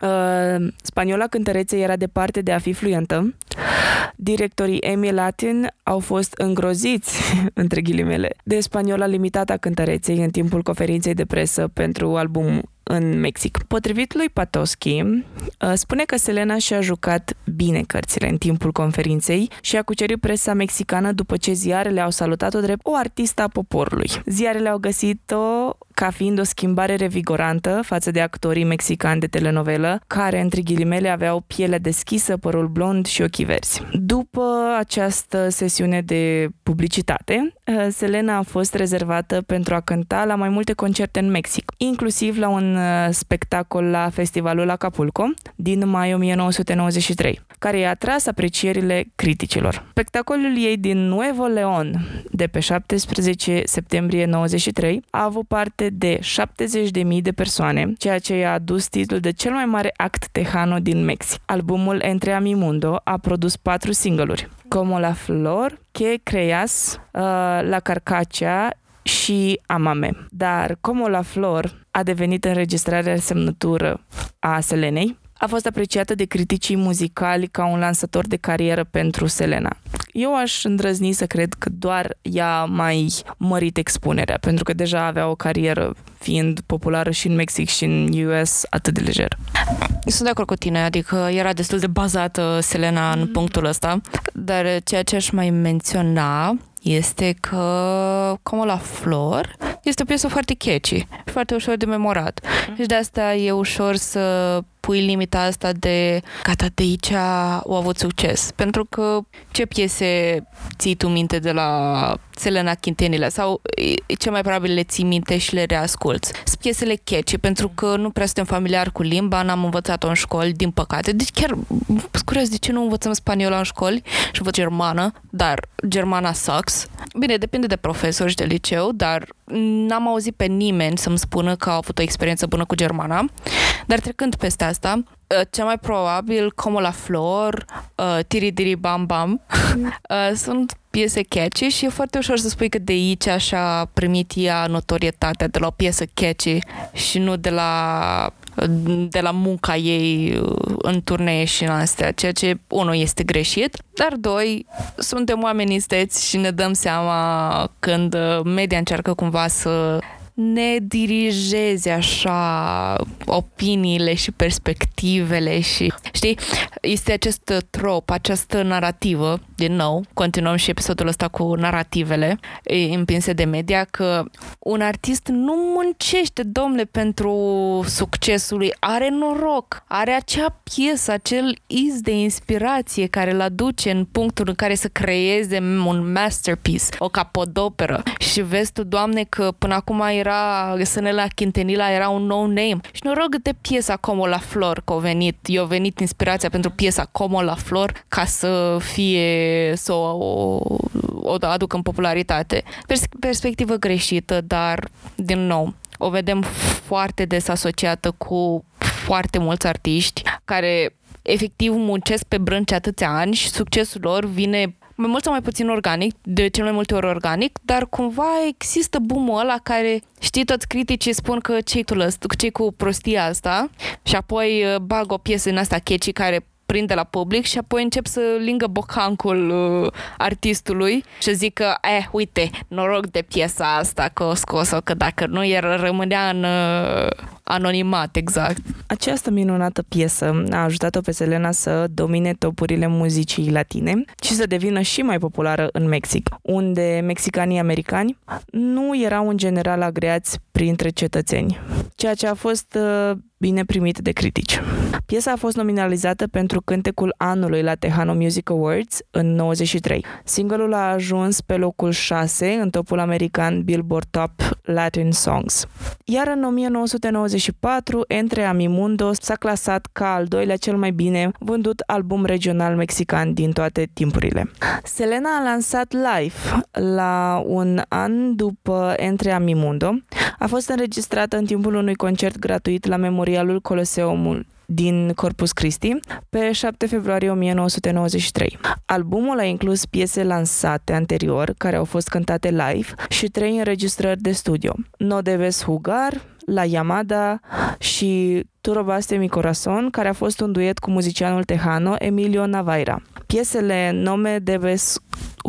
Uh, spaniola cântărețe era departe de a fi fluentă. Directorii Emmy Latin au fost îngroziți, între ghilimele, de spaniola limitată a cântăreței în timpul conferinței de presă pentru albumul în Mexic. Potrivit lui Patoski, uh, spune că Selena și-a jucat bine cărțile în timpul conferinței și a cucerit presa mexicană după ce ziarele au salutat-o drept o artistă a poporului. Ziarele au găsit-o ca fiind o schimbare revigorantă față de actorii mexicani de telenovelă, care, între ghilimele, aveau pielea deschisă, părul blond și ochii verzi. După această sesiune de publicitate, uh, Selena a fost rezervată pentru a cânta la mai multe concerte în Mexic, inclusiv la un uh, spectacol la festivalul Acapulco din mai 1993, care i-a atras aprecierile criticilor. Spectacolul ei din Nuevo Leon, de pe 17 septembrie 93, a avut parte de 70.000 de persoane, ceea ce i-a adus titlul de cel mai mare act tejano din Mexic. Albumul Entre Mundo a produs patru single-uri. Como la Flor, Que Creas, uh, La Carcacea și Amame. Dar Como la Flor a devenit înregistrarea semnătură a Selenei, a fost apreciată de criticii muzicali ca un lansător de carieră pentru Selena. Eu aș îndrăzni să cred că doar ea mai mărit expunerea, pentru că deja avea o carieră fiind populară și în Mexic și în US atât de lejer. Sunt de acord cu tine, adică era destul de bazată Selena în mm. punctul ăsta, dar ceea ce aș mai menționa este că Como la Flor este o piesă foarte catchy, foarte ușor de memorat. Mm. Și de asta e ușor să pui limita asta de gata, de aici au avut succes. Pentru că ce piese ții tu minte de la Selena Quintanilla sau ce mai probabil le ții minte și le reasculți. Sunt piesele catchy, pentru că nu prea suntem familiar cu limba, n-am învățat-o în școli, din păcate. Deci chiar, curios, de ce nu învățăm spaniolă în școli și învăț germană, dar germana sucks. Bine, depinde de profesori și de liceu, dar n-am auzit pe nimeni să-mi spună că a avut o experiență bună cu germana. Dar trecând peste asta, uh, cea mai probabil Como la Flor, uh, Tiri Diri Bam Bam, uh, sunt piese catchy și e foarte ușor să spui că de aici așa primit ea notorietatea de la o piesă catchy și nu de la de la munca ei uh, în turnee și în astea, ceea ce, unul, este greșit, dar, doi, suntem oameni isteți și ne dăm seama când uh, media încearcă cumva să ne dirigeze așa opiniile și perspectivele și, știi, este acest trop, această narrativă, din nou, continuăm și episodul ăsta cu narrativele împinse de media, că un artist nu muncește, domnule, pentru succesul lui, are noroc, are acea piesă, acel iz de inspirație care îl aduce în punctul în care să creeze un masterpiece, o capodoperă. Și vezi tu, Doamne, că până acum era Sânela Quintenila era un nou name. Și noroc de piesa Como la Flor că a venit, i-a venit inspirația pentru piesa Como la Flor ca să fie, să o, o, o aducă în popularitate. Pers- perspectivă greșită, dar din nou, o vedem foarte des asociată cu foarte mulți artiști care efectiv muncesc pe brânci atâția ani și succesul lor vine mai mult sau mai puțin organic, de cel mai multe ori organic, dar cumva există boom ăla care, știi, toți criticii spun că ce tu ce cu prostia asta? Și apoi uh, bag o piesă în asta catchy care prinde la public și apoi încep să lingă bocancul uh, artistului și zic că, eh, uite, noroc de piesa asta că o scos-o, că dacă nu, el rămânea în uh, anonimat, exact. Această minunată piesă a ajutat-o pe Selena să domine topurile muzicii latine și să devină și mai populară în Mexic, unde mexicanii americani nu erau în general agreați printre cetățeni, ceea ce a fost uh, bine primit de critici. Piesa a fost nominalizată pentru cântecul anului la Tejano Music Awards în 93. Singurul a ajuns pe locul 6 în topul american Billboard Top Latin Songs. Iar în 1994, Entre Amimundo s-a clasat ca al doilea cel mai bine vândut album regional mexican din toate timpurile. Selena a lansat live la un an după Entre Amimundo. A fost înregistrată în timpul unui concert gratuit la Memorialul Coloseumul din Corpus Christi pe 7 februarie 1993. Albumul a inclus piese lansate anterior, care au fost cântate live, și trei înregistrări de studio. No Debes Jugar, La Yamada și Tu robaste mi corazon, care a fost un duet cu muzicianul tejano Emilio Navaira. Piesele Nome Debes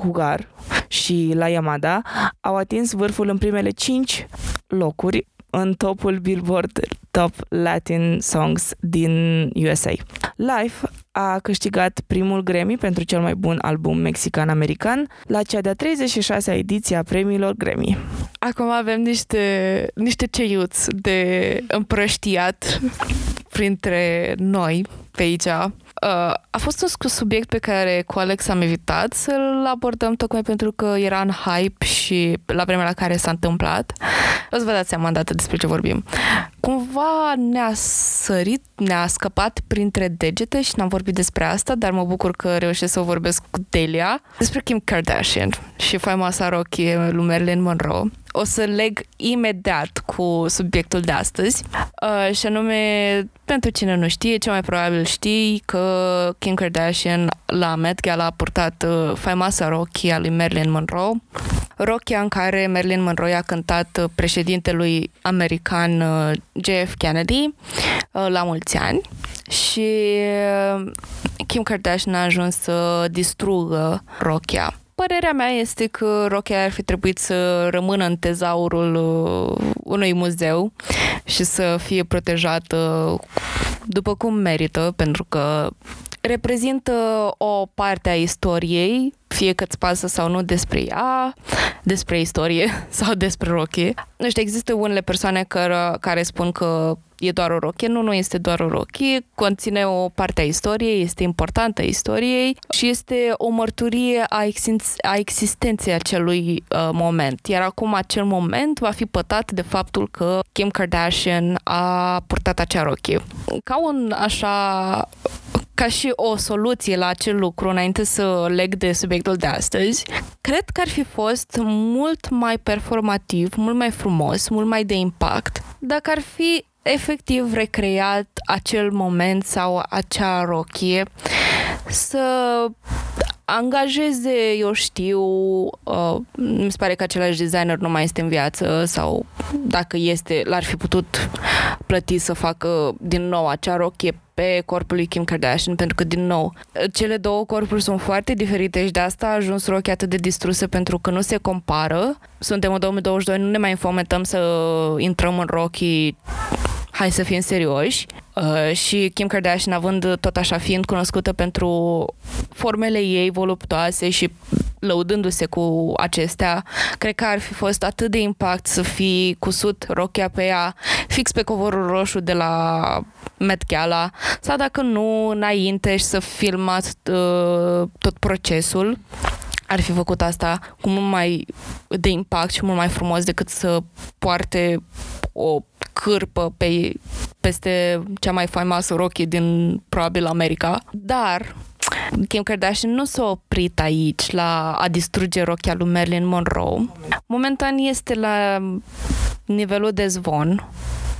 Jugar și La Yamada au atins vârful în primele cinci locuri în topul Billboard Top Latin Songs din USA. Life a câștigat primul Grammy pentru cel mai bun album mexican-american la cea de-a 36-a ediție a premiilor Grammy. Acum avem niște, niște ceiuți de împrăștiat printre noi pe aici Uh, a fost un subiect pe care cu Alex am evitat să-l abordăm tocmai pentru că era în hype și la vremea la care s-a întâmplat. O să vă dați seama dată despre ce vorbim. Cumva ne-a sărit, ne-a scăpat printre degete și n-am vorbit despre asta, dar mă bucur că reușesc să o vorbesc cu Delia despre Kim Kardashian și faimoasa rochie lui Marilyn Monroe o să leg imediat cu subiectul de astăzi uh, și anume, pentru cine nu știe, ce mai probabil știi că Kim Kardashian la Met Gala a purtat uh, faimoasa rochie a lui Marilyn Monroe, rochia în care Marilyn Monroe a cântat uh, președintelui american uh, JF Kennedy uh, la mulți ani. Și uh, Kim Kardashian a ajuns să distrugă rochia Părerea mea este că rochia ar fi trebuit să rămână în tezaurul uh, unui muzeu și să fie protejată după cum merită, pentru că reprezintă o parte a istoriei, fie că îți pasă sau nu despre ea, despre istorie sau despre rochie. Nu știu, există unele persoane care, care spun că e doar o rochie. Nu, nu este doar o rochie, conține o parte a istoriei, este importantă a istoriei și este o mărturie a, existen- a existenței acelui uh, moment. Iar acum acel moment va fi pătat de faptul că Kim Kardashian a purtat acea rochie. Ca un așa ca și o soluție la acel lucru, înainte să leg de subiectul de astăzi, cred că ar fi fost mult mai performativ, mult mai frumos, mult mai de impact, dacă ar fi efectiv recreat acel moment sau acea rochie să angajeze, eu știu, uh, mi se pare că același designer nu mai este în viață sau dacă este, l-ar fi putut plăti să facă din nou acea rochie pe corpul lui Kim Kardashian, pentru că, din nou, cele două corpuri sunt foarte diferite și de asta a ajuns rochia atât de distrusă, pentru că nu se compară. Suntem în 2022, nu ne mai infometăm să intrăm în rochii hai să fim serioși. Uh, și Kim Kardashian având tot așa fiind cunoscută pentru formele ei voluptoase și lăudându-se cu acestea, cred că ar fi fost atât de impact să fi cusut rochia pe ea fix pe covorul roșu de la Met Gala sau dacă nu înainte și să filmat uh, tot procesul ar fi făcut asta cu mult mai de impact și mult mai frumos decât să poarte o cârpă pe, peste cea mai faimoasă rochie din probabil America. Dar Kim Kardashian nu s-a oprit aici la a distruge rochia lui Marilyn Monroe. Momentan este la nivelul de zvon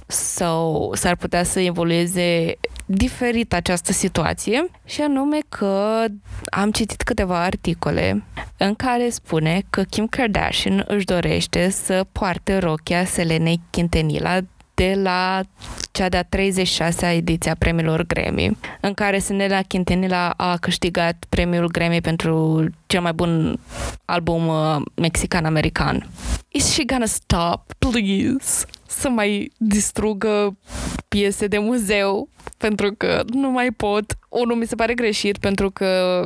sau s-ar putea să evolueze diferit această situație și anume că am citit câteva articole în care spune că Kim Kardashian își dorește să poarte rochia Selenei Quintanilla de la cea de-a 36-a ediție a premiilor Grammy, în care Senela Quintanilla a câștigat premiul Grammy pentru cel mai bun album uh, mexican-american. Is she gonna stop, please? Să mai distrugă piese de muzeu pentru că nu mai pot. Unul mi se pare greșit pentru că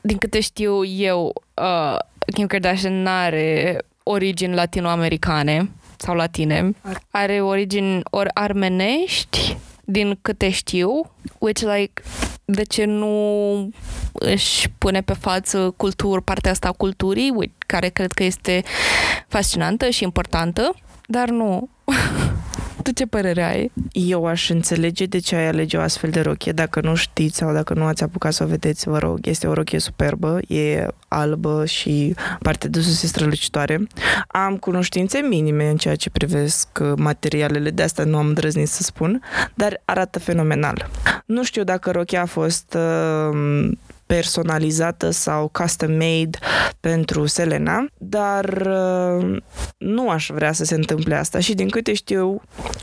din câte știu eu, uh, Kim Kardashian n-are origini latinoamericane sau latine. Are origini ori armenești, din câte știu, which like, de ce nu își pune pe față cultur, partea asta a culturii, care cred că este fascinantă și importantă, dar nu. Tu ce părere ai? Eu aș înțelege de ce ai alege o astfel de rochie. Dacă nu știți sau dacă nu ați apucat să o vedeți, vă rog, este o rochie superbă, e albă și parte de sus e strălucitoare. Am cunoștințe minime în ceea ce privesc materialele, de asta nu am îndrăznit să spun, dar arată fenomenal. Nu știu dacă rochia a fost uh, personalizată sau custom-made pentru Selena, dar uh, nu aș vrea să se întâmple asta și din câte știu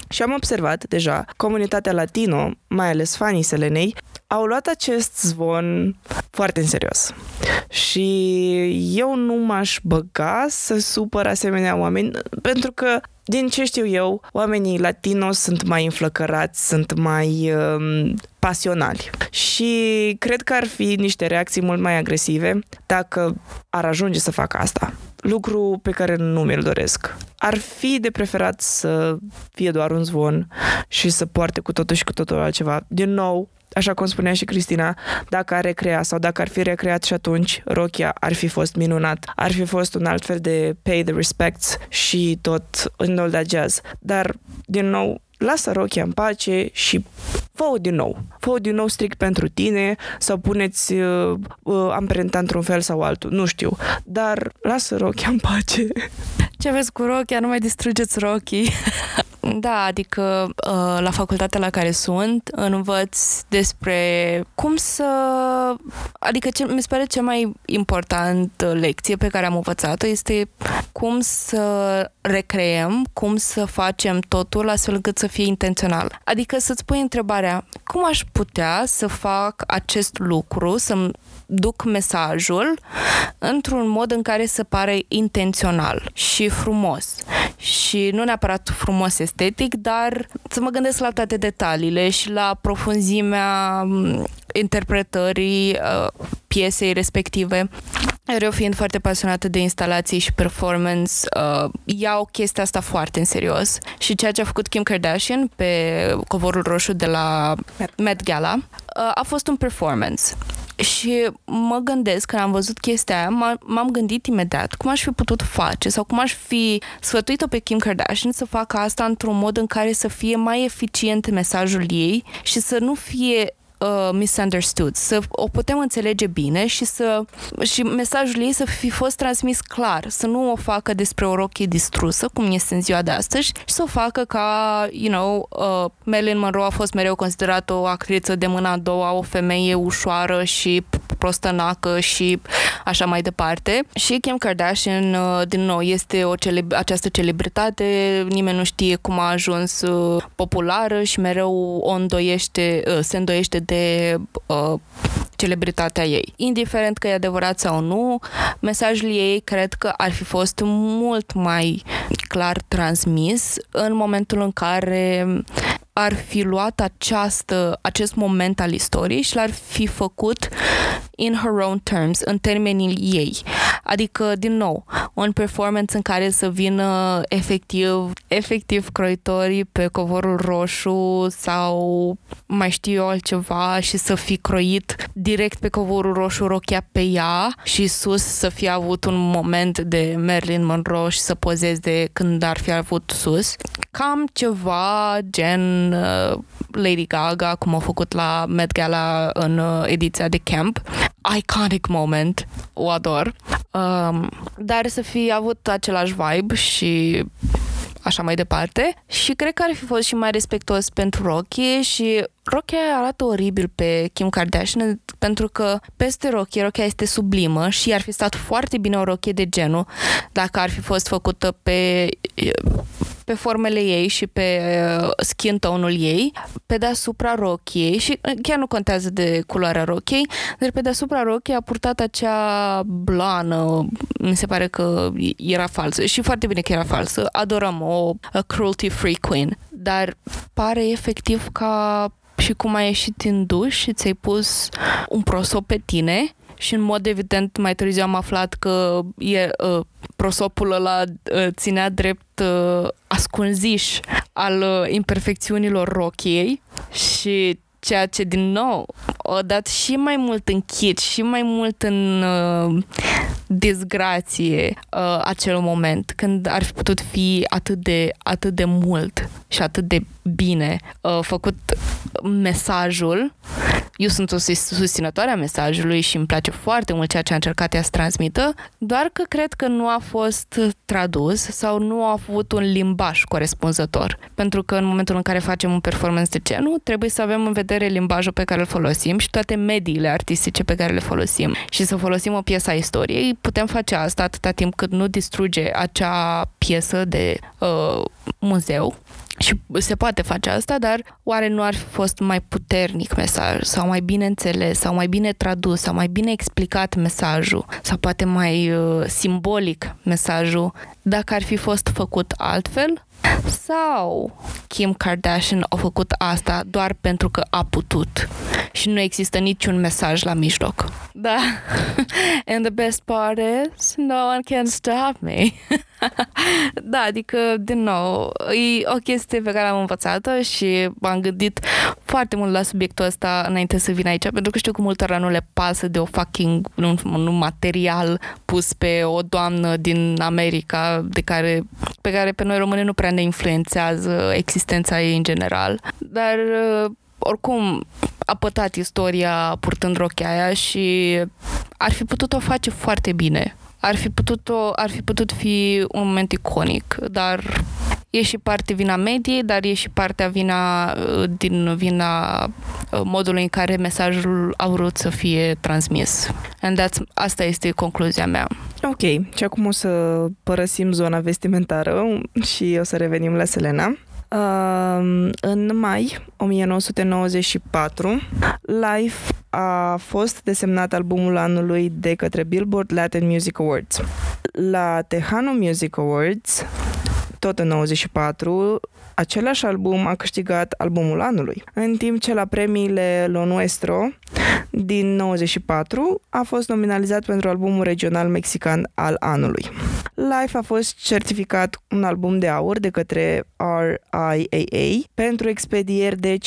și am observat deja, comunitatea latino, mai ales fanii Selenei, au luat acest zvon foarte în serios. Și eu nu m-aș băga să supăr asemenea oameni, pentru că din ce știu eu, oamenii latino sunt mai înflăcărați, sunt mai um, pasionali. Și cred că ar fi niște reacții mult mai agresive dacă ar ajunge să facă asta. Lucru pe care nu mi-l doresc. Ar fi de preferat să fie doar un zvon și să poarte cu totul și cu totul altceva. Din nou, așa cum spunea și Cristina, dacă ar recrea sau dacă ar fi recreat și atunci, rochia ar fi fost minunat. Ar fi fost un alt fel de pay the respects și tot în de jazz. Dar, din nou, lasă rochia în pace și fă din nou. fă din nou strict pentru tine sau puneți uh, uh, amprenta într-un fel sau altul, nu știu. Dar lasă rochia în pace. Ce vezi cu rochia? Nu mai distrugeți rochii. Da, adică uh, la facultatea la care sunt învăț despre cum să... Adică ce, mi se pare cea mai importantă lecție pe care am învățat-o este cum să recreăm, cum să facem totul astfel încât să fie intențional. Adică să-ți pui întrebarea, cum aș putea să fac acest lucru, să duc mesajul într-un mod în care să pare intențional și frumos. Și nu neapărat frumos estetic, dar să mă gândesc la toate detaliile și la profunzimea interpretării uh, piesei respective. Eu fiind foarte pasionată de instalații și performance, uh, iau chestia asta foarte în serios. Și ceea ce a făcut Kim Kardashian pe covorul roșu de la Met Gala uh, a fost un performance. Și mă gândesc, când am văzut chestia aia, m-am gândit imediat cum aș fi putut face sau cum aș fi sfătuit-o pe Kim Kardashian să facă asta într-un mod în care să fie mai eficient mesajul ei și să nu fie uh, misunderstood, să o putem înțelege bine și să și mesajul ei să fi fost transmis clar, să nu o facă despre o rochie distrusă, cum este în ziua de astăzi, și să o facă ca, you know, uh, Marilyn Monroe a fost mereu considerată o actriță de mâna a doua, o femeie ușoară și prostănacă și așa mai departe. Și Kim Kardashian, uh, din nou, este o cele- această celebritate, nimeni nu știe cum a ajuns uh, populară și mereu o îndoiește, uh, se îndoiește de uh, celebritatea ei. Indiferent că e adevărat sau nu, mesajul ei cred că ar fi fost mult mai clar transmis în momentul în care ar fi luat această, acest moment al istoriei și l-ar fi făcut in her own terms, în termenii ei. Adică, din nou, un performance în care să vină efectiv, efectiv croitorii pe covorul roșu sau mai știu eu altceva și să fi croit direct pe covorul roșu rochia pe ea și sus să fi avut un moment de Marilyn Monroe și să pozeze de când ar fi avut sus. Cam ceva gen uh, Lady Gaga, cum a făcut la Met Gala în uh, ediția de Camp. Iconic moment, o ador. Um, dar să fi avut același vibe și așa mai departe. Și cred că ar fi fost și mai respectuos pentru Rocky și Rocky arată oribil pe Kim Kardashian pentru că peste Rocky, Rocky este sublimă și ar fi stat foarte bine o rochie de genul dacă ar fi fost făcută pe pe formele ei și pe uh, skin tone-ul ei, pe deasupra rochiei și uh, chiar nu contează de culoarea rochiei, dar pe deasupra rochiei a purtat acea blană, mi se pare că era falsă și foarte bine că era falsă, adorăm o cruelty-free queen, dar pare efectiv ca și cum ai ieșit din duș și ți-ai pus un prosop pe tine și în mod evident mai târziu am aflat că e, uh, prosopul ăla uh, ținea drept uh, ascunziș al uh, imperfecțiunilor rochiei și ceea ce din nou o dat și mai mult în chit și mai mult în uh, dezgrație uh, acel moment când ar fi putut fi atât de, atât de mult și atât de bine uh, făcut mesajul. Eu sunt o susținătoare a mesajului și îmi place foarte mult ceea ce a încercat ea să transmită, doar că cred că nu a fost tradus sau nu a avut un limbaj corespunzător. Pentru că în momentul în care facem un performance de genul, trebuie să avem în vedere limbajul pe care îl folosim și toate mediile artistice pe care le folosim. Și să folosim o piesă a istoriei, putem face asta atâta timp cât nu distruge acea piesă de uh, muzeu și se poate face asta, dar oare nu ar fi fost mai puternic mesaj sau mai bine înțeles? Sau mai bine tradus? Sau mai bine explicat mesajul? Sau poate mai uh, simbolic mesajul? Dacă ar fi fost făcut altfel? Sau Kim Kardashian a făcut asta doar pentru că a putut și nu există niciun mesaj la mijloc. Da. And the best part is, no one can stop me. da, adică, din nou, e o chestie pe care am învățat-o și m-am gândit foarte mult la subiectul ăsta înainte să vin aici, pentru că știu că multora nu le pasă de o fucking un, un material pus pe o doamnă din America de care, pe care pe noi români nu prea ne influențează existența ei în general. Dar oricum a pătat istoria purtând rochia aia și ar fi putut o face foarte bine. Ar fi putut, o, ar fi putut fi un moment iconic, dar e și parte vina mediei, dar e și partea vina din vina modului în care mesajul a vrut să fie transmis. And that's, asta este concluzia mea. Ok, și acum o să părăsim zona vestimentară și o să revenim la Selena. Uh, în mai 1994, Life a fost desemnat albumul anului de către Billboard Latin Music Awards. La Tejano Music Awards, tot în 94, același album a câștigat albumul anului, în timp ce la premiile Lo Nuestro din 94 a fost nominalizat pentru albumul regional mexican al anului. Life a fost certificat un album de aur de către RIAA pentru expedieri de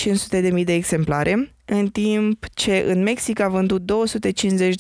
500.000 de exemplare, în timp ce în Mexic a vândut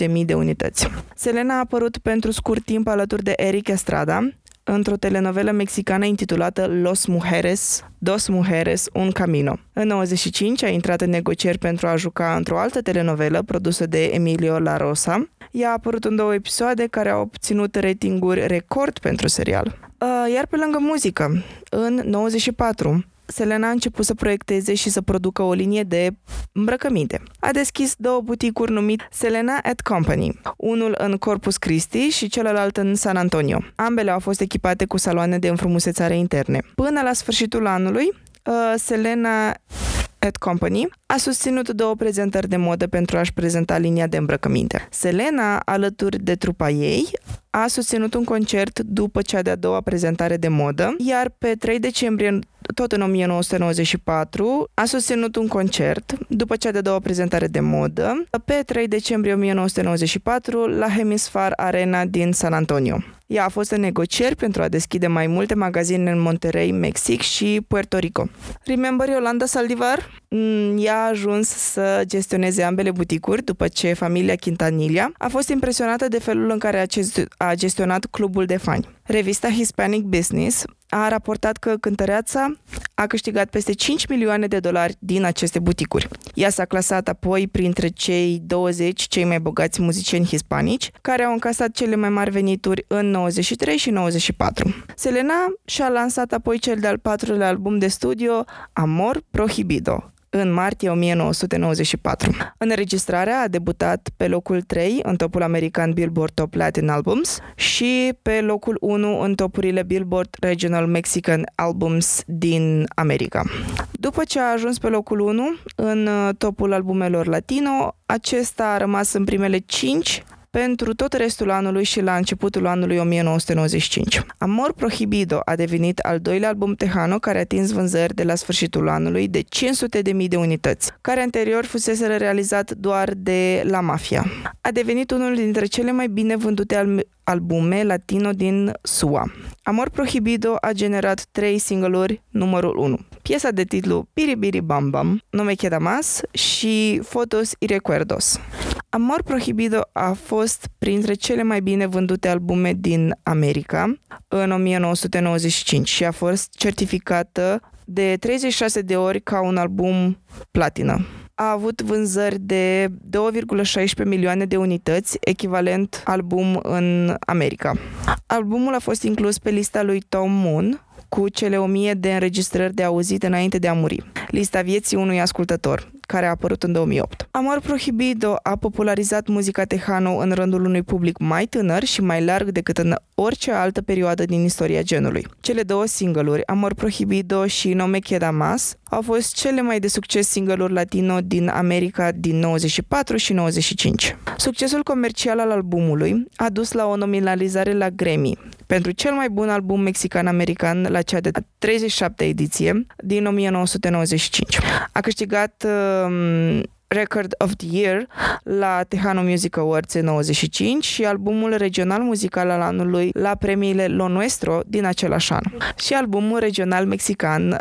250.000 de unități. Selena a apărut pentru scurt timp alături de Eric Estrada, într-o telenovelă mexicană intitulată Los Mujeres, Dos Mujeres, Un Camino. În 95 a intrat în negocieri pentru a juca într-o altă telenovelă produsă de Emilio La Rosa. Ea a apărut în două episoade care au obținut ratinguri record pentru serial. Uh, iar pe lângă muzică, în 94, Selena a început să proiecteze și să producă o linie de îmbrăcăminte. A deschis două buticuri numite Selena at Company, unul în Corpus Christi și celălalt în San Antonio. Ambele au fost echipate cu saloane de înfrumusețare interne. Până la sfârșitul anului, uh, Selena at Company a susținut două prezentări de modă pentru a-și prezenta linia de îmbrăcăminte. Selena, alături de trupa ei, a susținut un concert după cea de-a doua prezentare de modă, iar pe 3 decembrie tot în 1994, a susținut un concert după cea de-a doua prezentare de modă, pe 3 decembrie 1994, la Hemisfar Arena din San Antonio. Ea a fost în negocieri pentru a deschide mai multe magazine în Monterrey, Mexic și Puerto Rico. Remember Yolanda Saldivar? Mm, ea a ajuns să gestioneze ambele buticuri după ce familia Quintanilla a fost impresionată de felul în care a gestionat clubul de fani. Revista Hispanic Business a raportat că cântăreața a câștigat peste 5 milioane de dolari din aceste buticuri. Ea s-a clasat apoi printre cei 20 cei mai bogați muzicieni hispanici, care au încasat cele mai mari venituri în 93 și 94. Selena și-a lansat apoi cel de-al patrulea album de studio, Amor Prohibido, în martie 1994. Înregistrarea a debutat pe locul 3 în topul american Billboard Top Latin Albums și pe locul 1 în topurile Billboard Regional Mexican Albums din America. După ce a ajuns pe locul 1 în topul albumelor latino, acesta a rămas în primele 5 pentru tot restul anului și la începutul anului 1995. Amor Prohibido a devenit al doilea album Tejano care a atins vânzări de la sfârșitul anului de 500.000 de unități, care anterior fusese realizat doar de La Mafia. A devenit unul dintre cele mai bine vândute al albume latino din SUA. Amor Prohibido a generat trei single-uri numărul 1. Piesa de titlu Biri Bam Bam, No Me Queda Más și Fotos y Recuerdos. Amor Prohibido a fost printre cele mai bine vândute albume din America în 1995 și a fost certificată de 36 de ori ca un album platină a avut vânzări de 2,16 milioane de unități, echivalent album în America. Albumul a fost inclus pe lista lui Tom Moon, cu cele o mie de înregistrări de auzit înainte de a muri. Lista vieții unui ascultător, care a apărut în 2008. Amor Prohibido a popularizat muzica tejano în rândul unui public mai tânăr și mai larg decât în orice altă perioadă din istoria genului. Cele două single-uri, Amor Prohibido și No Me Queda Más, au fost cele mai de succes single-uri latino din America din 94 și 95. Succesul comercial al albumului a dus la o nominalizare la Grammy pentru cel mai bun album mexican-american la cea de 37 ediție din 1995. A câștigat uh, Record of the Year la Tejano Music Awards în 95 și albumul regional muzical al anului la premiile Lo Nuestro din același an și albumul regional mexican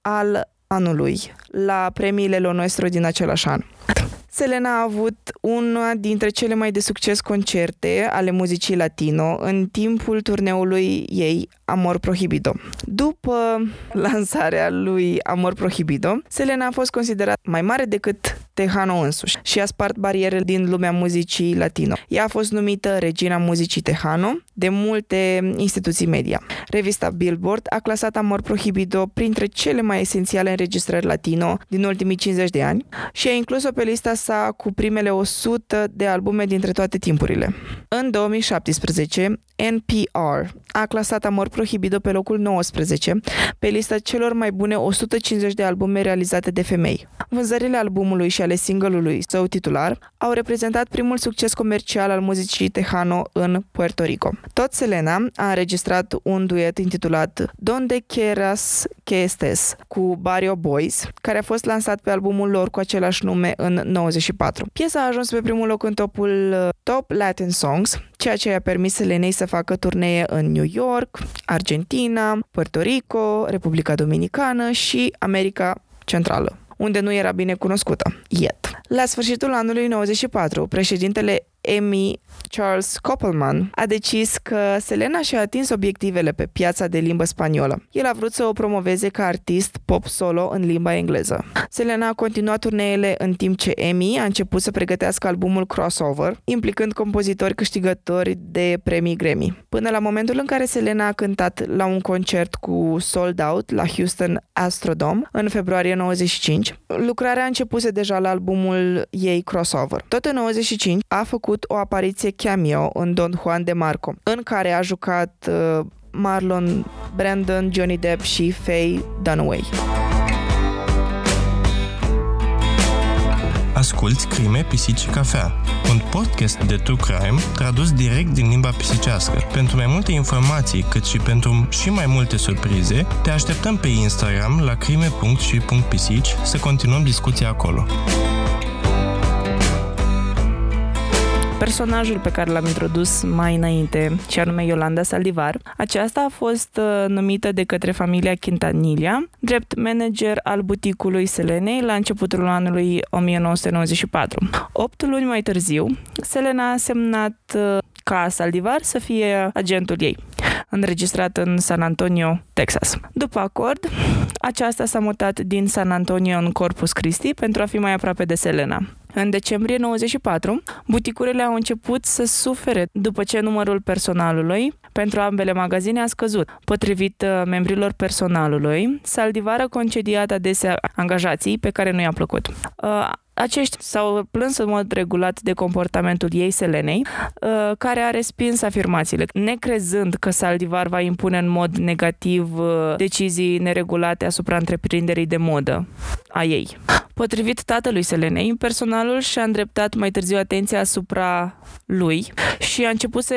al anului la premiile Lo Nuestro din același an. Selena a avut una dintre cele mai de succes concerte ale muzicii latino în timpul turneului ei Amor Prohibido. După lansarea lui Amor Prohibido, Selena a fost considerat mai mare decât Tejano însuși și a spart barierele din lumea muzicii latino. Ea a fost numită Regina Muzicii Tejano de multe instituții media. Revista Billboard a clasat Amor Prohibido printre cele mai esențiale înregistrări latino din ultimii 50 de ani și a inclus-o pe lista sa cu primele 100 de albume dintre toate timpurile. În 2017, NPR a clasat Amor Prohibido pe locul 19 pe lista celor mai bune 150 de albume realizate de femei. Vânzările albumului și ale single-ului său titular au reprezentat primul succes comercial al muzicii Tejano în Puerto Rico. Tot Selena a înregistrat un duet intitulat Donde quieras que estés cu Barrio Boys, care a fost lansat pe albumul lor cu același nume în 94. Piesa a ajuns pe primul loc în topul uh, Top Latin Songs, ceea ce i-a permis Selenei să facă turnee în New York, Argentina, Puerto Rico, Republica Dominicană și America Centrală unde nu era bine cunoscută. Yet. La sfârșitul anului 94, președintele Amy Charles Koppelman a decis că Selena și-a atins obiectivele pe piața de limbă spaniolă. El a vrut să o promoveze ca artist pop solo în limba engleză. Selena a continuat turneele în timp ce Amy a început să pregătească albumul Crossover, implicând compozitori câștigători de premii Grammy. Până la momentul în care Selena a cântat la un concert cu Sold Out la Houston Astrodome în februarie 95, lucrarea a început deja la albumul ei Crossover. Tot în 95 a făcut o apariție cameo în Don Juan de Marco, în care a jucat uh, Marlon Brandon, Johnny Depp și Faye Dunaway. Asculți Crime, Pisici și Cafea, un podcast de true crime tradus direct din limba pisicească. Pentru mai multe informații, cât și pentru și mai multe surprize, te așteptăm pe Instagram la crime.și.pisici să continuăm discuția acolo. Personajul pe care l-am introdus mai înainte, și anume Yolanda Saldivar. Aceasta a fost uh, numită de către familia Quintanilla, drept manager al buticului Selenei la începutul anului 1994. Opt luni mai târziu, Selena a semnat uh, ca Saldivar să fie agentul ei înregistrat în San Antonio, Texas. După acord, aceasta s-a mutat din San Antonio în Corpus Christi pentru a fi mai aproape de Selena. În decembrie 94, buticurile au început să sufere după ce numărul personalului pentru ambele magazine a scăzut. Potrivit uh, membrilor personalului, Saldivar a concediat adesea angajații pe care nu i-a plăcut. Uh, acești s-au plâns în mod regulat de comportamentul ei, Selenei, uh, care a respins afirmațiile, necrezând că Saldivar va impune în mod negativ uh, decizii neregulate asupra întreprinderii de modă a ei. Potrivit tatălui Selenei, personalul și-a îndreptat mai târziu atenția asupra lui și a început să,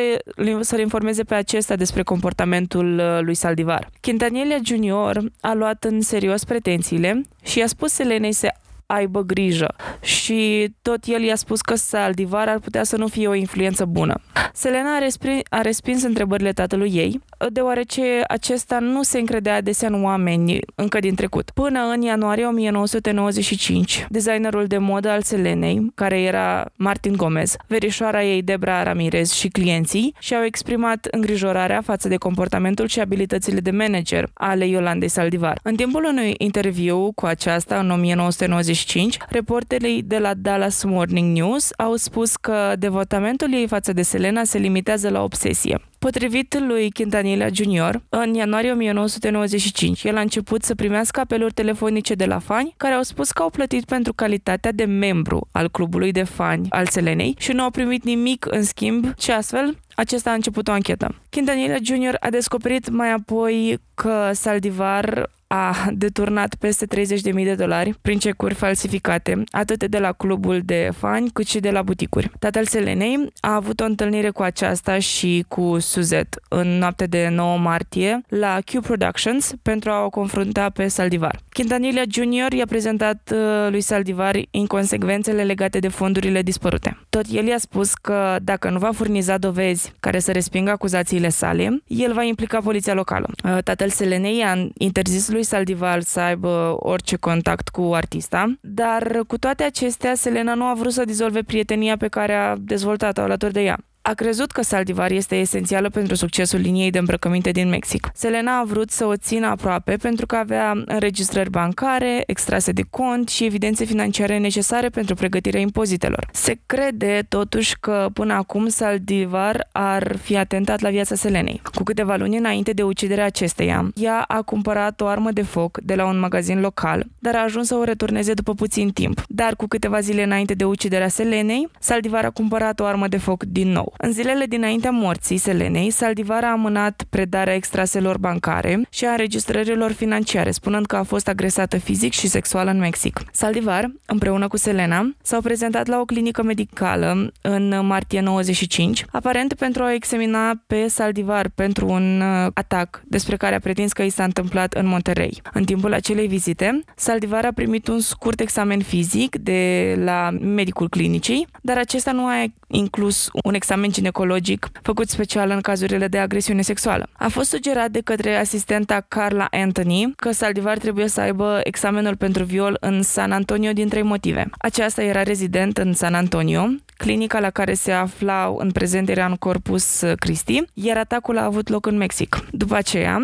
să-l informeze pe acesta despre comportamentul uh, lui Saldivar. Quintanilla Junior a luat în serios pretențiile și a spus Selenei să aibă grijă. Și tot el i-a spus că Saldivar ar putea să nu fie o influență bună. Selena a, respins, a respins întrebările tatălui ei, deoarece acesta nu se încredea adesea în oameni încă din trecut. Până în ianuarie 1995, designerul de modă al Selenei, care era Martin Gomez, verișoara ei Debra Ramirez și clienții și-au exprimat îngrijorarea față de comportamentul și abilitățile de manager ale Iolandei Saldivar. În timpul unui interviu cu aceasta în 1995, reporterii de la Dallas Morning News au spus că devotamentul ei față de Selena se limitează la obsesie. Potrivit lui Quintanilla Jr., în ianuarie 1995, el a început să primească apeluri telefonice de la fani care au spus că au plătit pentru calitatea de membru al clubului de fani al Selenei și nu au primit nimic în schimb și astfel acesta a început o anchetă. Quintanilla Jr. a descoperit mai apoi că Saldivar a deturnat peste 30.000 de dolari prin cecuri falsificate, atât de la clubul de fani cât și de la buticuri. Tatăl Selenei a avut o întâlnire cu aceasta și cu Suzette în noaptea de 9 martie la Q Productions pentru a o confrunta pe Saldivar. Quintanilla Jr. i-a prezentat uh, lui Saldivar inconsecvențele legate de fondurile dispărute. Tot el i-a spus că dacă nu va furniza dovezi care să respingă acuzațiile sale, el va implica poliția locală. Uh, tatăl Selenei a interzis lui Saldivar să aibă orice contact cu artista, dar cu toate acestea, Selena nu a vrut să dizolve prietenia pe care a dezvoltat-o alături de ea a crezut că Saldivar este esențială pentru succesul liniei de îmbrăcăminte din Mexic. Selena a vrut să o țină aproape pentru că avea înregistrări bancare, extrase de cont și evidențe financiare necesare pentru pregătirea impozitelor. Se crede totuși că până acum Saldivar ar fi atentat la viața Selenei. Cu câteva luni înainte de uciderea acesteia, ea a cumpărat o armă de foc de la un magazin local, dar a ajuns să o returneze după puțin timp. Dar cu câteva zile înainte de uciderea Selenei, Saldivar a cumpărat o armă de foc din nou. În zilele dinaintea morții Selenei, Saldivar a amânat predarea extraselor bancare și a înregistrărilor financiare, spunând că a fost agresată fizic și sexual în Mexic. Saldivar, împreună cu Selena, s-au prezentat la o clinică medicală în martie 95, aparent pentru a examina pe Saldivar pentru un uh, atac despre care a pretins că i s-a întâmplat în Monterey. În timpul acelei vizite, Saldivar a primit un scurt examen fizic de la medicul clinicii, dar acesta nu a inclus un examen ginecologic făcut special în cazurile de agresiune sexuală. A fost sugerat de către asistenta Carla Anthony că Saldivar trebuie să aibă examenul pentru viol în San Antonio din trei motive. Aceasta era rezident în San Antonio, clinica la care se aflau în prezent era în Corpus Christi, iar atacul a avut loc în Mexic. După aceea,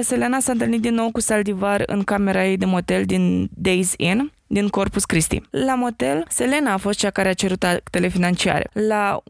Selena s-a întâlnit din nou cu Saldivar în camera ei de motel din Days Inn, din Corpus Christi. La motel, Selena a fost cea care a cerut actele financiare. La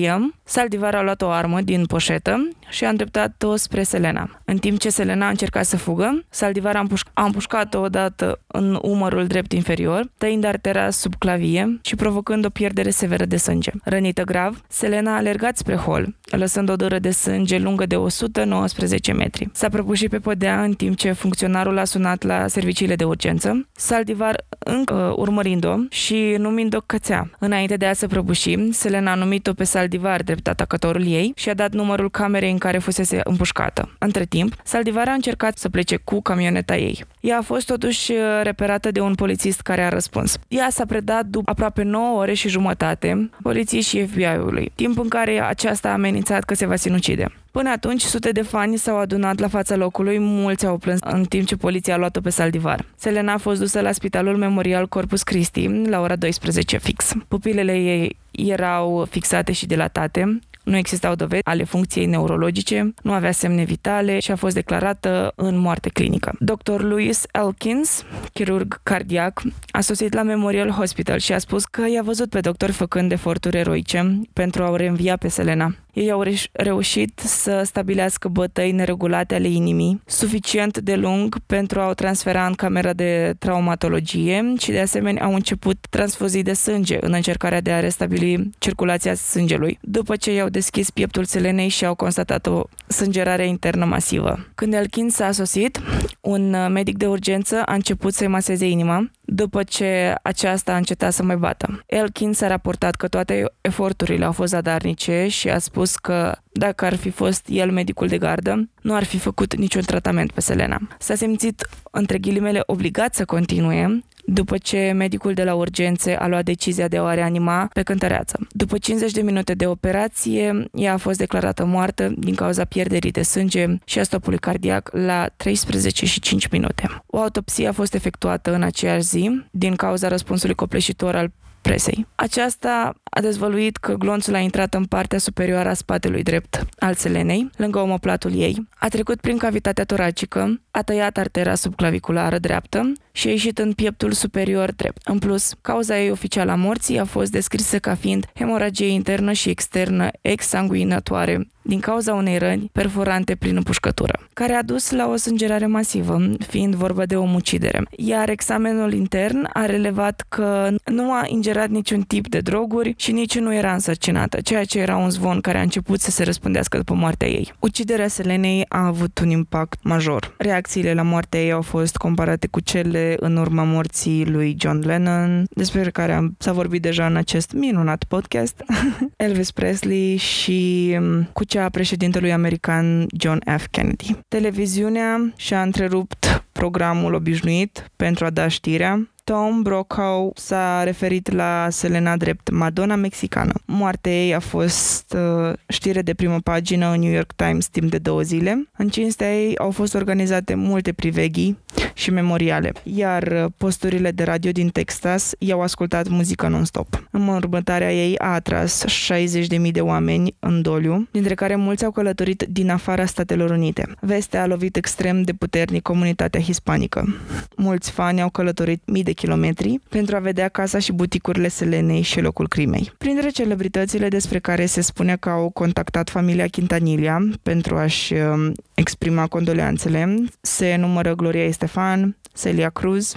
11.48 am, Saldivar a luat o armă din poșetă și a îndreptat-o spre Selena. În timp ce Selena a încercat să fugă, Saldivar a, împuș- a împușcat-o odată în umărul drept inferior, tăind artera sub clavie și provocând o pierdere severă de sânge. Rănită grav, Selena a alergat spre hol, lăsând o dără de sânge lungă de 119 metri. S-a prăbușit pe podea în timp ce funcționarul a sunat la serviciile de urgență, Saldivar încă uh, urmărind-o și numind-o cățea. Înainte de a se prăbuși, Selena a numit-o pe Saldivar drept atacătorul ei și a dat numărul camerei în care fusese împușcată. Între timp, Saldivar a încercat să plece cu camioneta ei. Ea a fost totuși uh, reperată de un polițist care a răspuns. Ea s-a predat după aproape 9 ore și jumătate poliției și FBI-ului, timp în care aceasta a amenințat că se va sinucide. Până atunci, sute de fani s-au adunat la fața locului, mulți au plâns în timp ce poliția a luat-o pe Saldivar. Selena a fost dusă la Spitalul Memorial Corpus Christi la ora 12 fix. Pupilele ei erau fixate și dilatate, nu existau dovezi ale funcției neurologice, nu avea semne vitale și a fost declarată în moarte clinică. Dr. Louis Elkins, chirurg cardiac, a sosit la Memorial Hospital și a spus că i-a văzut pe doctor făcând eforturi eroice pentru a o reînvia pe Selena. Ei au reușit să stabilească bătăi neregulate ale inimii, suficient de lung pentru a o transfera în camera de traumatologie și de asemenea au început transfuzii de sânge în încercarea de a restabili circulația sângelui. După ce i-au deschis pieptul Selenei și au constatat o sângerare internă masivă. Când Elkin s-a sosit, un medic de urgență a început să-i maseze inima, după ce aceasta a încetat să mai bată. Elkin s-a raportat că toate eforturile au fost zadarnice și a spus că dacă ar fi fost el medicul de gardă, nu ar fi făcut niciun tratament pe Selena. S-a simțit, între ghilimele, obligat să continue, după ce medicul de la urgențe a luat decizia de a o reanima pe cântăreață. După 50 de minute de operație, ea a fost declarată moartă din cauza pierderii de sânge și a stopului cardiac la 13 și 5 minute. O autopsie a fost efectuată în aceeași zi din cauza răspunsului copleșitor al presei. Aceasta a dezvăluit că glonțul a intrat în partea superioară a spatelui drept al selenei, lângă omoplatul ei, a trecut prin cavitatea toracică, a tăiat artera subclaviculară dreaptă și a ieșit în pieptul superior drept. În plus, cauza ei oficială a morții a fost descrisă ca fiind hemoragie internă și externă exsanguinatoare din cauza unei răni perforante prin împușcătură, care a dus la o sângerare masivă, fiind vorba de o mucidere. Iar examenul intern a relevat că nu a ingerat niciun tip de droguri și nici nu era însărcinată, ceea ce era un zvon care a început să se răspândească după moartea ei. Uciderea Selenei a avut un impact major. Reacțiile la moartea ei au fost comparate cu cele în urma morții lui John Lennon, despre care am, s-a vorbit deja în acest minunat podcast, Elvis Presley și mm, cu cea a președintelui american John F. Kennedy. Televiziunea și-a întrerupt programul obișnuit pentru a da știrea Tom Brokaw s-a referit la Selena drept Madonna mexicană. Moartea ei a fost uh, știre de primă pagină în New York Times timp de două zile. În cinstea ei au fost organizate multe priveghii și memoriale, iar uh, posturile de radio din Texas i-au ascultat muzică non-stop. Înmormântarea ei a atras 60.000 de oameni în doliu, dintre care mulți au călătorit din afara Statelor Unite. Vestea a lovit extrem de puternic comunitatea hispanică. Mulți fani au călătorit mii de de kilometri pentru a vedea casa și buticurile Selenei și locul crimei. Printre celebritățile despre care se spune că au contactat familia Quintanilla pentru a-și um, exprima condoleanțele se numără Gloria Estefan, Celia Cruz,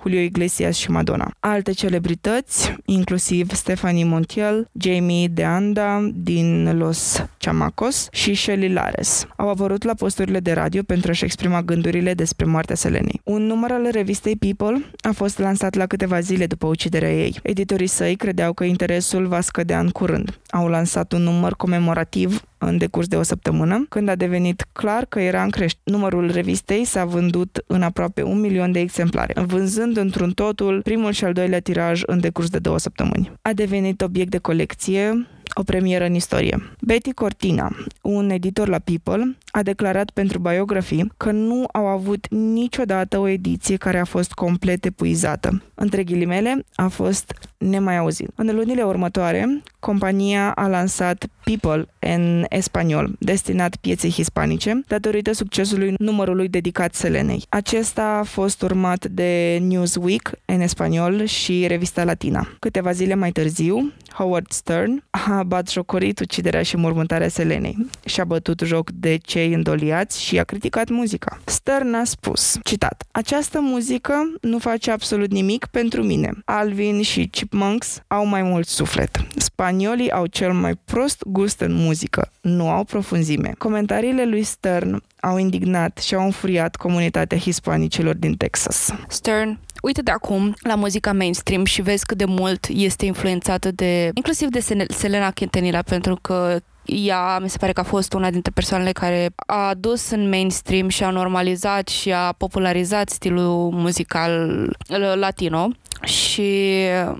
Julio Iglesias și Madonna. Alte celebrități, inclusiv Stephanie Montiel, Jamie De Anda din Los Chamacos și Shelly Lares, au apărut la posturile de radio pentru a-și exprima gândurile despre moartea Selenei. Un număr al revistei People a fost lansat la câteva zile după uciderea ei. Editorii săi credeau că interesul va scădea în curând. Au lansat un număr comemorativ în decurs de o săptămână, când a devenit clar că era în creștere. Numărul revistei s-a vândut în aproape un milion de exemplare, vânzând într-un totul primul și al doilea tiraj în decurs de două săptămâni. A devenit obiect de colecție, o premieră în istorie. Betty Cortina, un editor la People, a declarat pentru Biography că nu au avut niciodată o ediție care a fost complet epuizată. Între ghilimele, a fost nemai auzit. În lunile următoare, compania a lansat People în spaniol, destinat pieței hispanice, datorită succesului numărului dedicat Selenei. Acesta a fost urmat de Newsweek în spaniol și revista Latina. Câteva zile mai târziu, Howard Stern a batjocorit uciderea și mormântarea Selenei și a bătut joc de cei îndoliați și a criticat muzica. Stern a spus, citat, Această muzică nu face absolut nimic pentru mine. Alvin și Chipmunks au mai mult suflet. Spaniolii au cel mai prost gust în muzică, nu au profunzime. Comentariile lui Stern au indignat și au înfuriat comunitatea hispanicilor din Texas. Stern, uite de acum la muzica mainstream și vezi cât de mult este influențată de, inclusiv de Selena Quintanilla, pentru că ea mi se pare că a fost una dintre persoanele care a adus în mainstream și a normalizat și a popularizat stilul muzical uh, latino și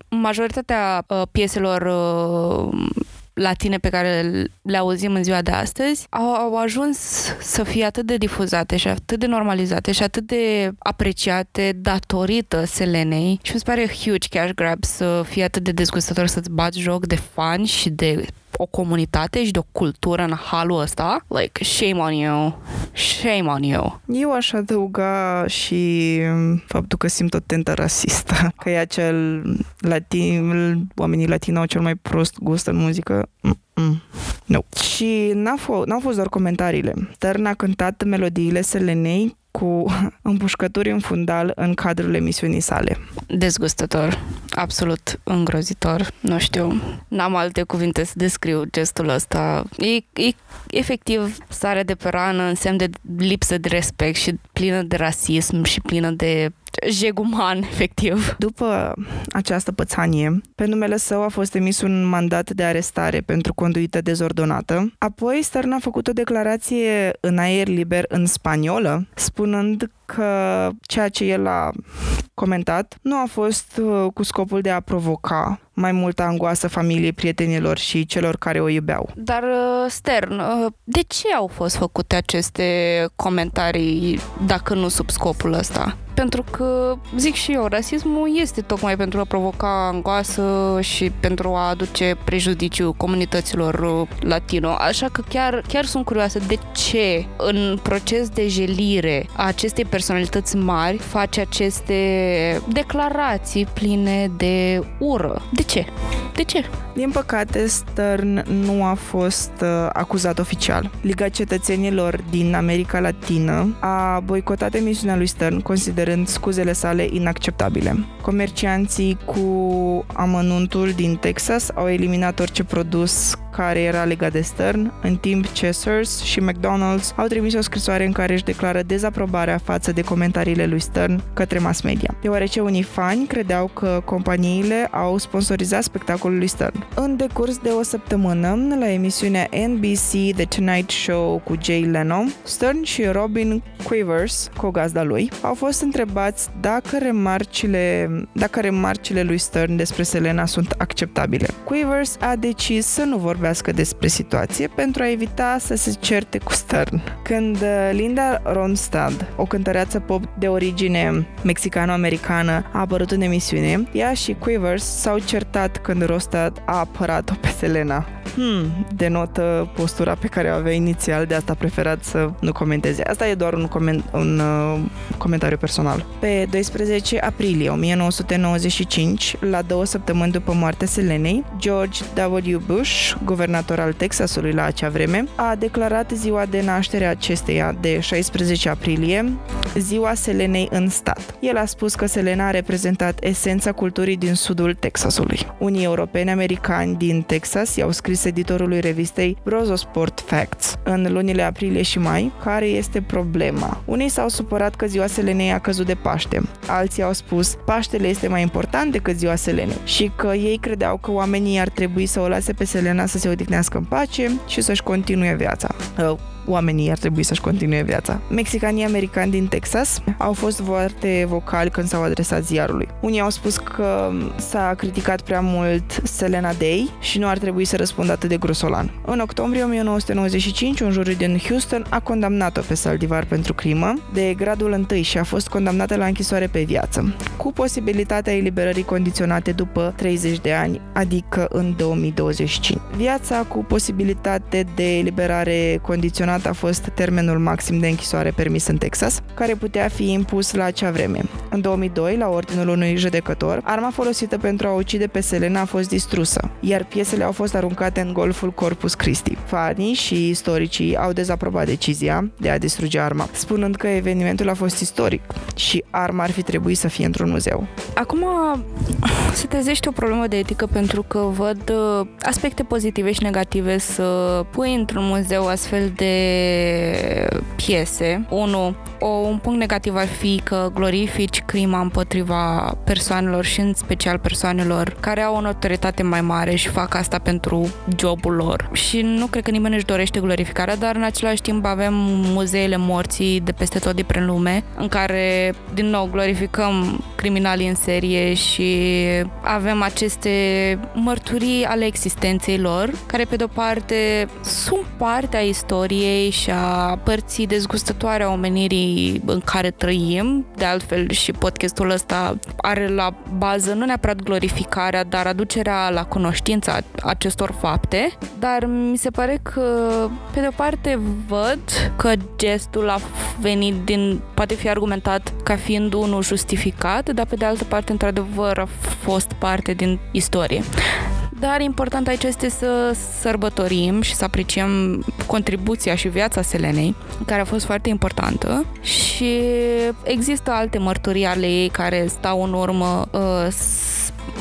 majoritatea uh, pieselor uh, latine pe care le auzim în ziua de astăzi au, au ajuns să fie atât de difuzate și atât de normalizate și atât de apreciate datorită Selenei și mi se pare huge cash grab să fie atât de dezgustător să-ți bați joc de fani și de o comunitate și de o cultură în halul ăsta, like, shame on you, shame on you. Eu aș adăuga și faptul că simt o tentă rasistă, că e acel latin, oamenii latini au cel mai prost gust în muzică. Mm. No. Și n-a f- n-au fost doar comentariile. Stern a cântat melodiile Selenei cu împușcături în fundal în cadrul emisiunii sale. Dezgustător, absolut îngrozitor, nu știu, n-am alte cuvinte să descriu gestul ăsta. E, e efectiv sare de pe rană în semn de lipsă de respect și plină de rasism și plină de jeguman, efectiv. După această pățanie, pe numele său a fost emis un mandat de arestare pentru conduită dezordonată. Apoi, Stern a făcut o declarație în aer liber în spaniolă, spunând că ceea ce el a comentat nu a fost uh, cu scopul de a provoca mai multă angoasă familiei, prietenilor și celor care o iubeau. Dar, uh, Stern, uh, de ce au fost făcute aceste comentarii dacă nu sub scopul ăsta? pentru că, zic și eu, rasismul este tocmai pentru a provoca angoasă și pentru a aduce prejudiciu comunităților latino. Așa că chiar, chiar sunt curioasă de ce în proces de jelire a acestei personalități mari face aceste declarații pline de ură. De ce? De ce? Din păcate, Stern nu a fost uh, acuzat oficial. Liga Cetățenilor din America Latină a boicotat emisiunea lui Stern, considerând scuzele sale inacceptabile. Comercianții cu amănuntul din Texas au eliminat orice produs care era legat de Stern, în timp ce Sears și McDonald's au trimis o scrisoare în care își declară dezaprobarea față de comentariile lui Stern către mass media, deoarece unii fani credeau că companiile au sponsorizat spectacolul lui Stern. În decurs de o săptămână, la emisiunea NBC The Tonight Show cu Jay Leno, Stern și Robin Quivers, cu gazda lui, au fost întrebați dacă remarcile, dacă remarcile lui Stern despre Selena sunt acceptabile. Quivers a decis să nu vorbească vorbească despre situație pentru a evita să se certe cu Stern. Când uh, Linda Ronstadt, o cântăreață pop de origine mexicano-americană, a apărut în emisiune, ea și Quivers s-au certat când Ronstadt a apărat-o pe Selena. Hmm, denotă postura pe care o avea inițial, de asta a preferat să nu comenteze. Asta e doar un, coment, un uh, comentariu personal. Pe 12 aprilie 1995, la două săptămâni după moartea Selenei, George W. Bush, guvernator al Texasului la acea vreme, a declarat ziua de naștere a acesteia de 16 aprilie, ziua Selenei în stat. El a spus că Selena a reprezentat esența culturii din sudul Texasului. Unii europeni americani din Texas i-au scris editorului revistei Brozo Sport Facts în lunile aprilie și mai, care este problema. Unii s-au supărat că ziua Selenei a căzut de Paște. Alții au spus Paștele este mai important decât ziua Selenei și că ei credeau că oamenii ar trebui să o lase pe Selena să se odihnească în pace și să-și continue viața. Oamenii ar trebui să-și continue viața. Mexicanii americani din Texas au fost foarte vocali când s-au adresat ziarului. Unii au spus că s-a criticat prea mult Selena Day și nu ar trebui să răspundă atât de grosolan. În octombrie 1995, un juriu din Houston a condamnat-o pe Saldivar pentru crimă de gradul întâi și a fost condamnată la închisoare pe viață, cu posibilitatea eliberării condiționate după 30 de ani, adică în 2025. Viața cu posibilitate de eliberare condiționată a fost termenul maxim de închisoare permis în Texas, care putea fi impus la acea vreme. În 2002, la ordinul unui judecător, arma folosită pentru a ucide pe Selena a fost distrusă, iar piesele au fost aruncate în golful Corpus Christi. Fanii și istoricii au dezaprobat decizia de a distruge arma, spunând că evenimentul a fost istoric și arma ar fi trebuit să fie într-un muzeu. Acum se trezește o problemă de etică pentru că văd uh, aspecte pozitive și negative să pui într-un muzeu astfel de piese. Unu, o, un punct negativ ar fi că glorifici crima împotriva persoanelor și în special persoanelor care au o notoritate mai mare și fac asta pentru jobul lor. Și nu cred că nimeni își dorește glorificarea, dar în același timp avem muzeele morții de peste tot de prin lume, în care, din nou, glorificăm criminalii în serie și avem aceste mărturii ale existenței lor, care pe de-o parte sunt parte a istoriei și a părții dezgustătoare a omenirii în care trăim. De altfel și podcastul ăsta are la bază nu neapărat glorificarea, dar aducerea la cunoștința acestor fapte. Dar mi se pare că pe de-o parte văd că gestul a venit din, poate fi argumentat ca fiind unul justificat, dar pe de altă parte într-adevăr a fost parte din istorie. Dar important aici este să sărbătorim și să apreciem contribuția și viața Selenei, care a fost foarte importantă. Și există alte mărturii ale ei care stau în urmă uh,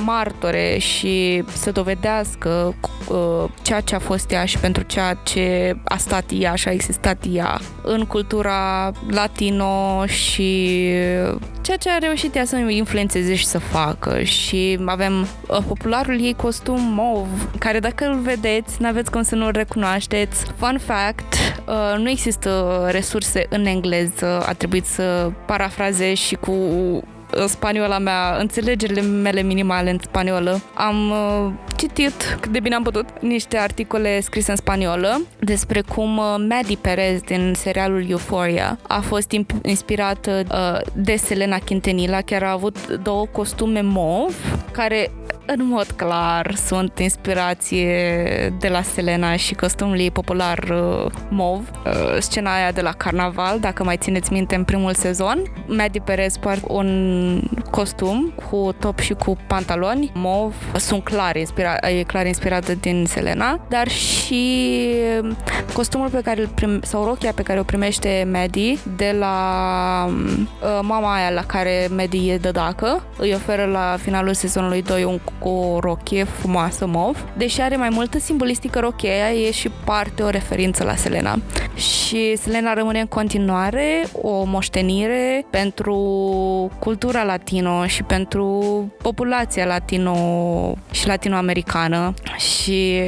martore și să dovedească uh, ceea ce a fost ea și pentru ceea ce a stat ea și a existat ea în cultura latino și ceea ce a reușit ea să influențeze și să facă și avem uh, popularul ei costum mov, care dacă îl vedeți, n-aveți cum să nu-l recunoașteți. Fun fact, uh, nu există resurse în engleză, a trebuit să parafrazez și cu spaniola mea, înțelegerile mele minimale în spaniolă. Am uh, citit cât de bine am putut niște articole scrise în spaniolă despre cum uh, Maddie Perez din serialul Euphoria a fost inspirată uh, de Selena Quintanilla, chiar a avut două costume mov care în mod clar sunt inspirație de la Selena și costumul ei popular uh, mov, uh, scena aia de la carnaval, dacă mai țineți minte în primul sezon. Maddie Perez poartă un costum cu top și cu pantaloni mov, sunt clar, inspira- e clar inspirată din Selena, dar și costumul pe care îl prim- sau rochia pe care o primește Maddie de la uh, mama aia la care Maddie e dădacă, îi oferă la finalul sezonului 2 un cu o rochie frumoasă mov. Deși are mai multă simbolistică rocheia, e și parte o referință la Selena. Și Selena rămâne în continuare o moștenire pentru cultura latino și pentru populația latino și latinoamericană și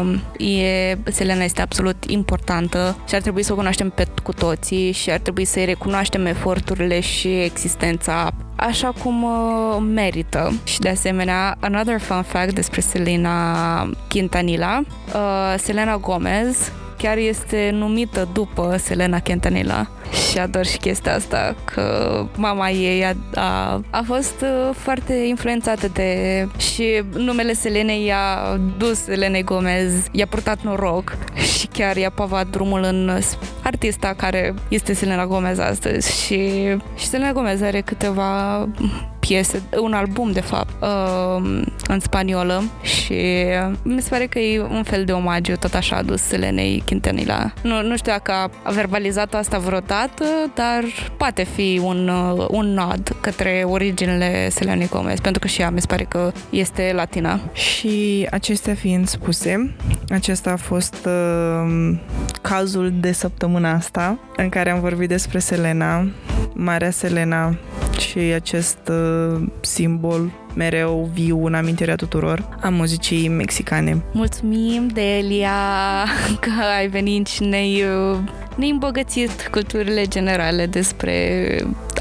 um, e, Selena este absolut importantă și ar trebui să o cunoaștem pe cu toții și ar trebui să-i recunoaștem eforturile și existența așa cum uh, merită. Și de asemenea, another fun fact despre Selena Quintanilla, uh, Selena Gomez chiar este numită după Selena Quintanilla și ador și chestia asta că mama ei a, a, a fost uh, foarte influențată de și numele Selenei i-a dus Selenei Gomez, i-a purtat noroc și chiar i-a pavat drumul în artista care este Selena Gomez astăzi și, și Selena Gomez are câteva piese, un album de fapt, uh, în spaniolă și mi se pare că e un fel de omagiu tot așa adus Selenei Quintanilla. Nu, nu știu dacă a verbalizat asta vreodată, dar poate fi un, uh, un nod către originele Selenei Gomez, pentru că și ea mi se pare că este latina. Și acestea fiind spuse, acesta a fost uh, cazul de săptămâna asta în care am vorbit despre Selena, Marea Selena și acest uh, simbol mereu viu în amintirea tuturor a muzicii mexicane. Mulțumim, Delia, că ai venit și ne-ai, uh, ne-ai îmbogățit culturile generale despre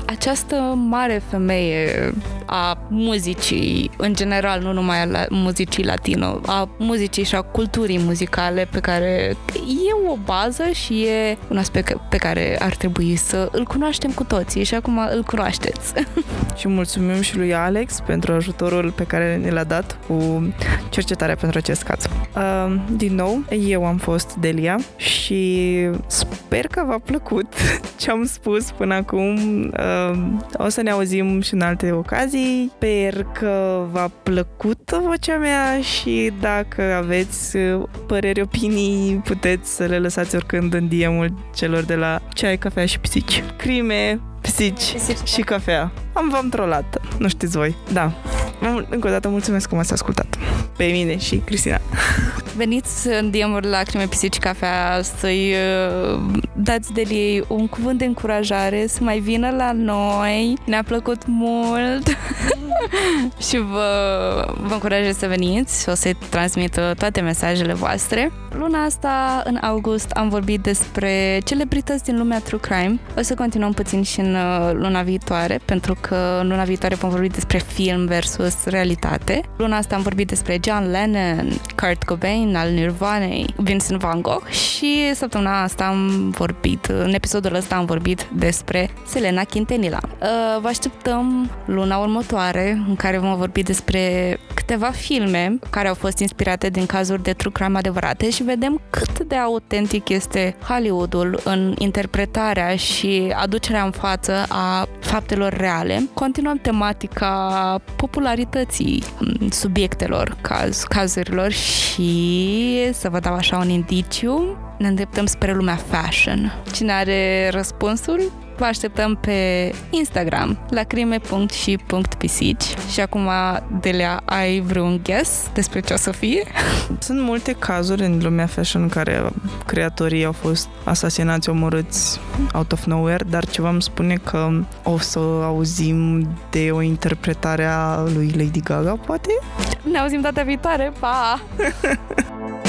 această mare femeie a muzicii, în general, nu numai a muzicii latino, a muzicii și a culturii muzicale pe care e o bază și e un aspect pe care ar trebui să îl cunoaștem cu toții și acum îl cunoașteți. și mulțumim și lui Alex pentru ajutorul pe care ne l-a dat cu cercetarea pentru acest caz. Uh, din nou, eu am fost Delia și sper că v-a plăcut ce am spus până acum. Uh, o să ne auzim și în alte ocazii. Sper că v-a plăcut vocea mea și dacă aveți păreri, opinii, puteți să le lăsați oricând în DM-ul celor de la Ceai, Cafea și Pisici. Crime, pisici, pisici și cafea. Am v-am trolat, nu știți voi. Da. Încă o dată mulțumesc că m-ați ascultat. Pe mine și Cristina. Veniți în DM-uri la Crime Pisici Cafea să-i uh, dați de ei un cuvânt de încurajare, să mai vină la noi. Ne-a plăcut mult. și vă, vă încurajez să veniți, o să-i transmit toate mesajele voastre. Luna asta, în august, am vorbit despre celebrități din lumea True Crime. O să continuăm puțin și în uh, luna viitoare, pentru că în luna viitoare vom vorbi despre film versus realitate. Luna asta am vorbit despre John Lennon, Kurt Cobain al Nirvanei, Vincent Van Gogh și săptămâna asta am vorbit, în episodul ăsta am vorbit despre Selena Quintanilla. Uh, vă așteptăm luna următoare în care vom vorbi despre câteva filme care au fost inspirate din cazuri de true crime adevărate și vedem cât de autentic este Hollywoodul în interpretarea și aducerea în față a faptelor reale. Continuăm tematica popularității subiectelor, caz, cazurilor și să vă dau așa un indiciu, ne îndreptăm spre lumea fashion. Cine are răspunsul, vă așteptăm pe Instagram la crime.și.pisici și acum, Delea, ai vreun guess despre ce o să fie? Sunt multe cazuri în lumea fashion în care creatorii au fost asasinați, omorâți out of nowhere, dar ceva îmi spune că o să auzim de o interpretare a lui Lady Gaga, poate? Ne auzim data viitoare, pa!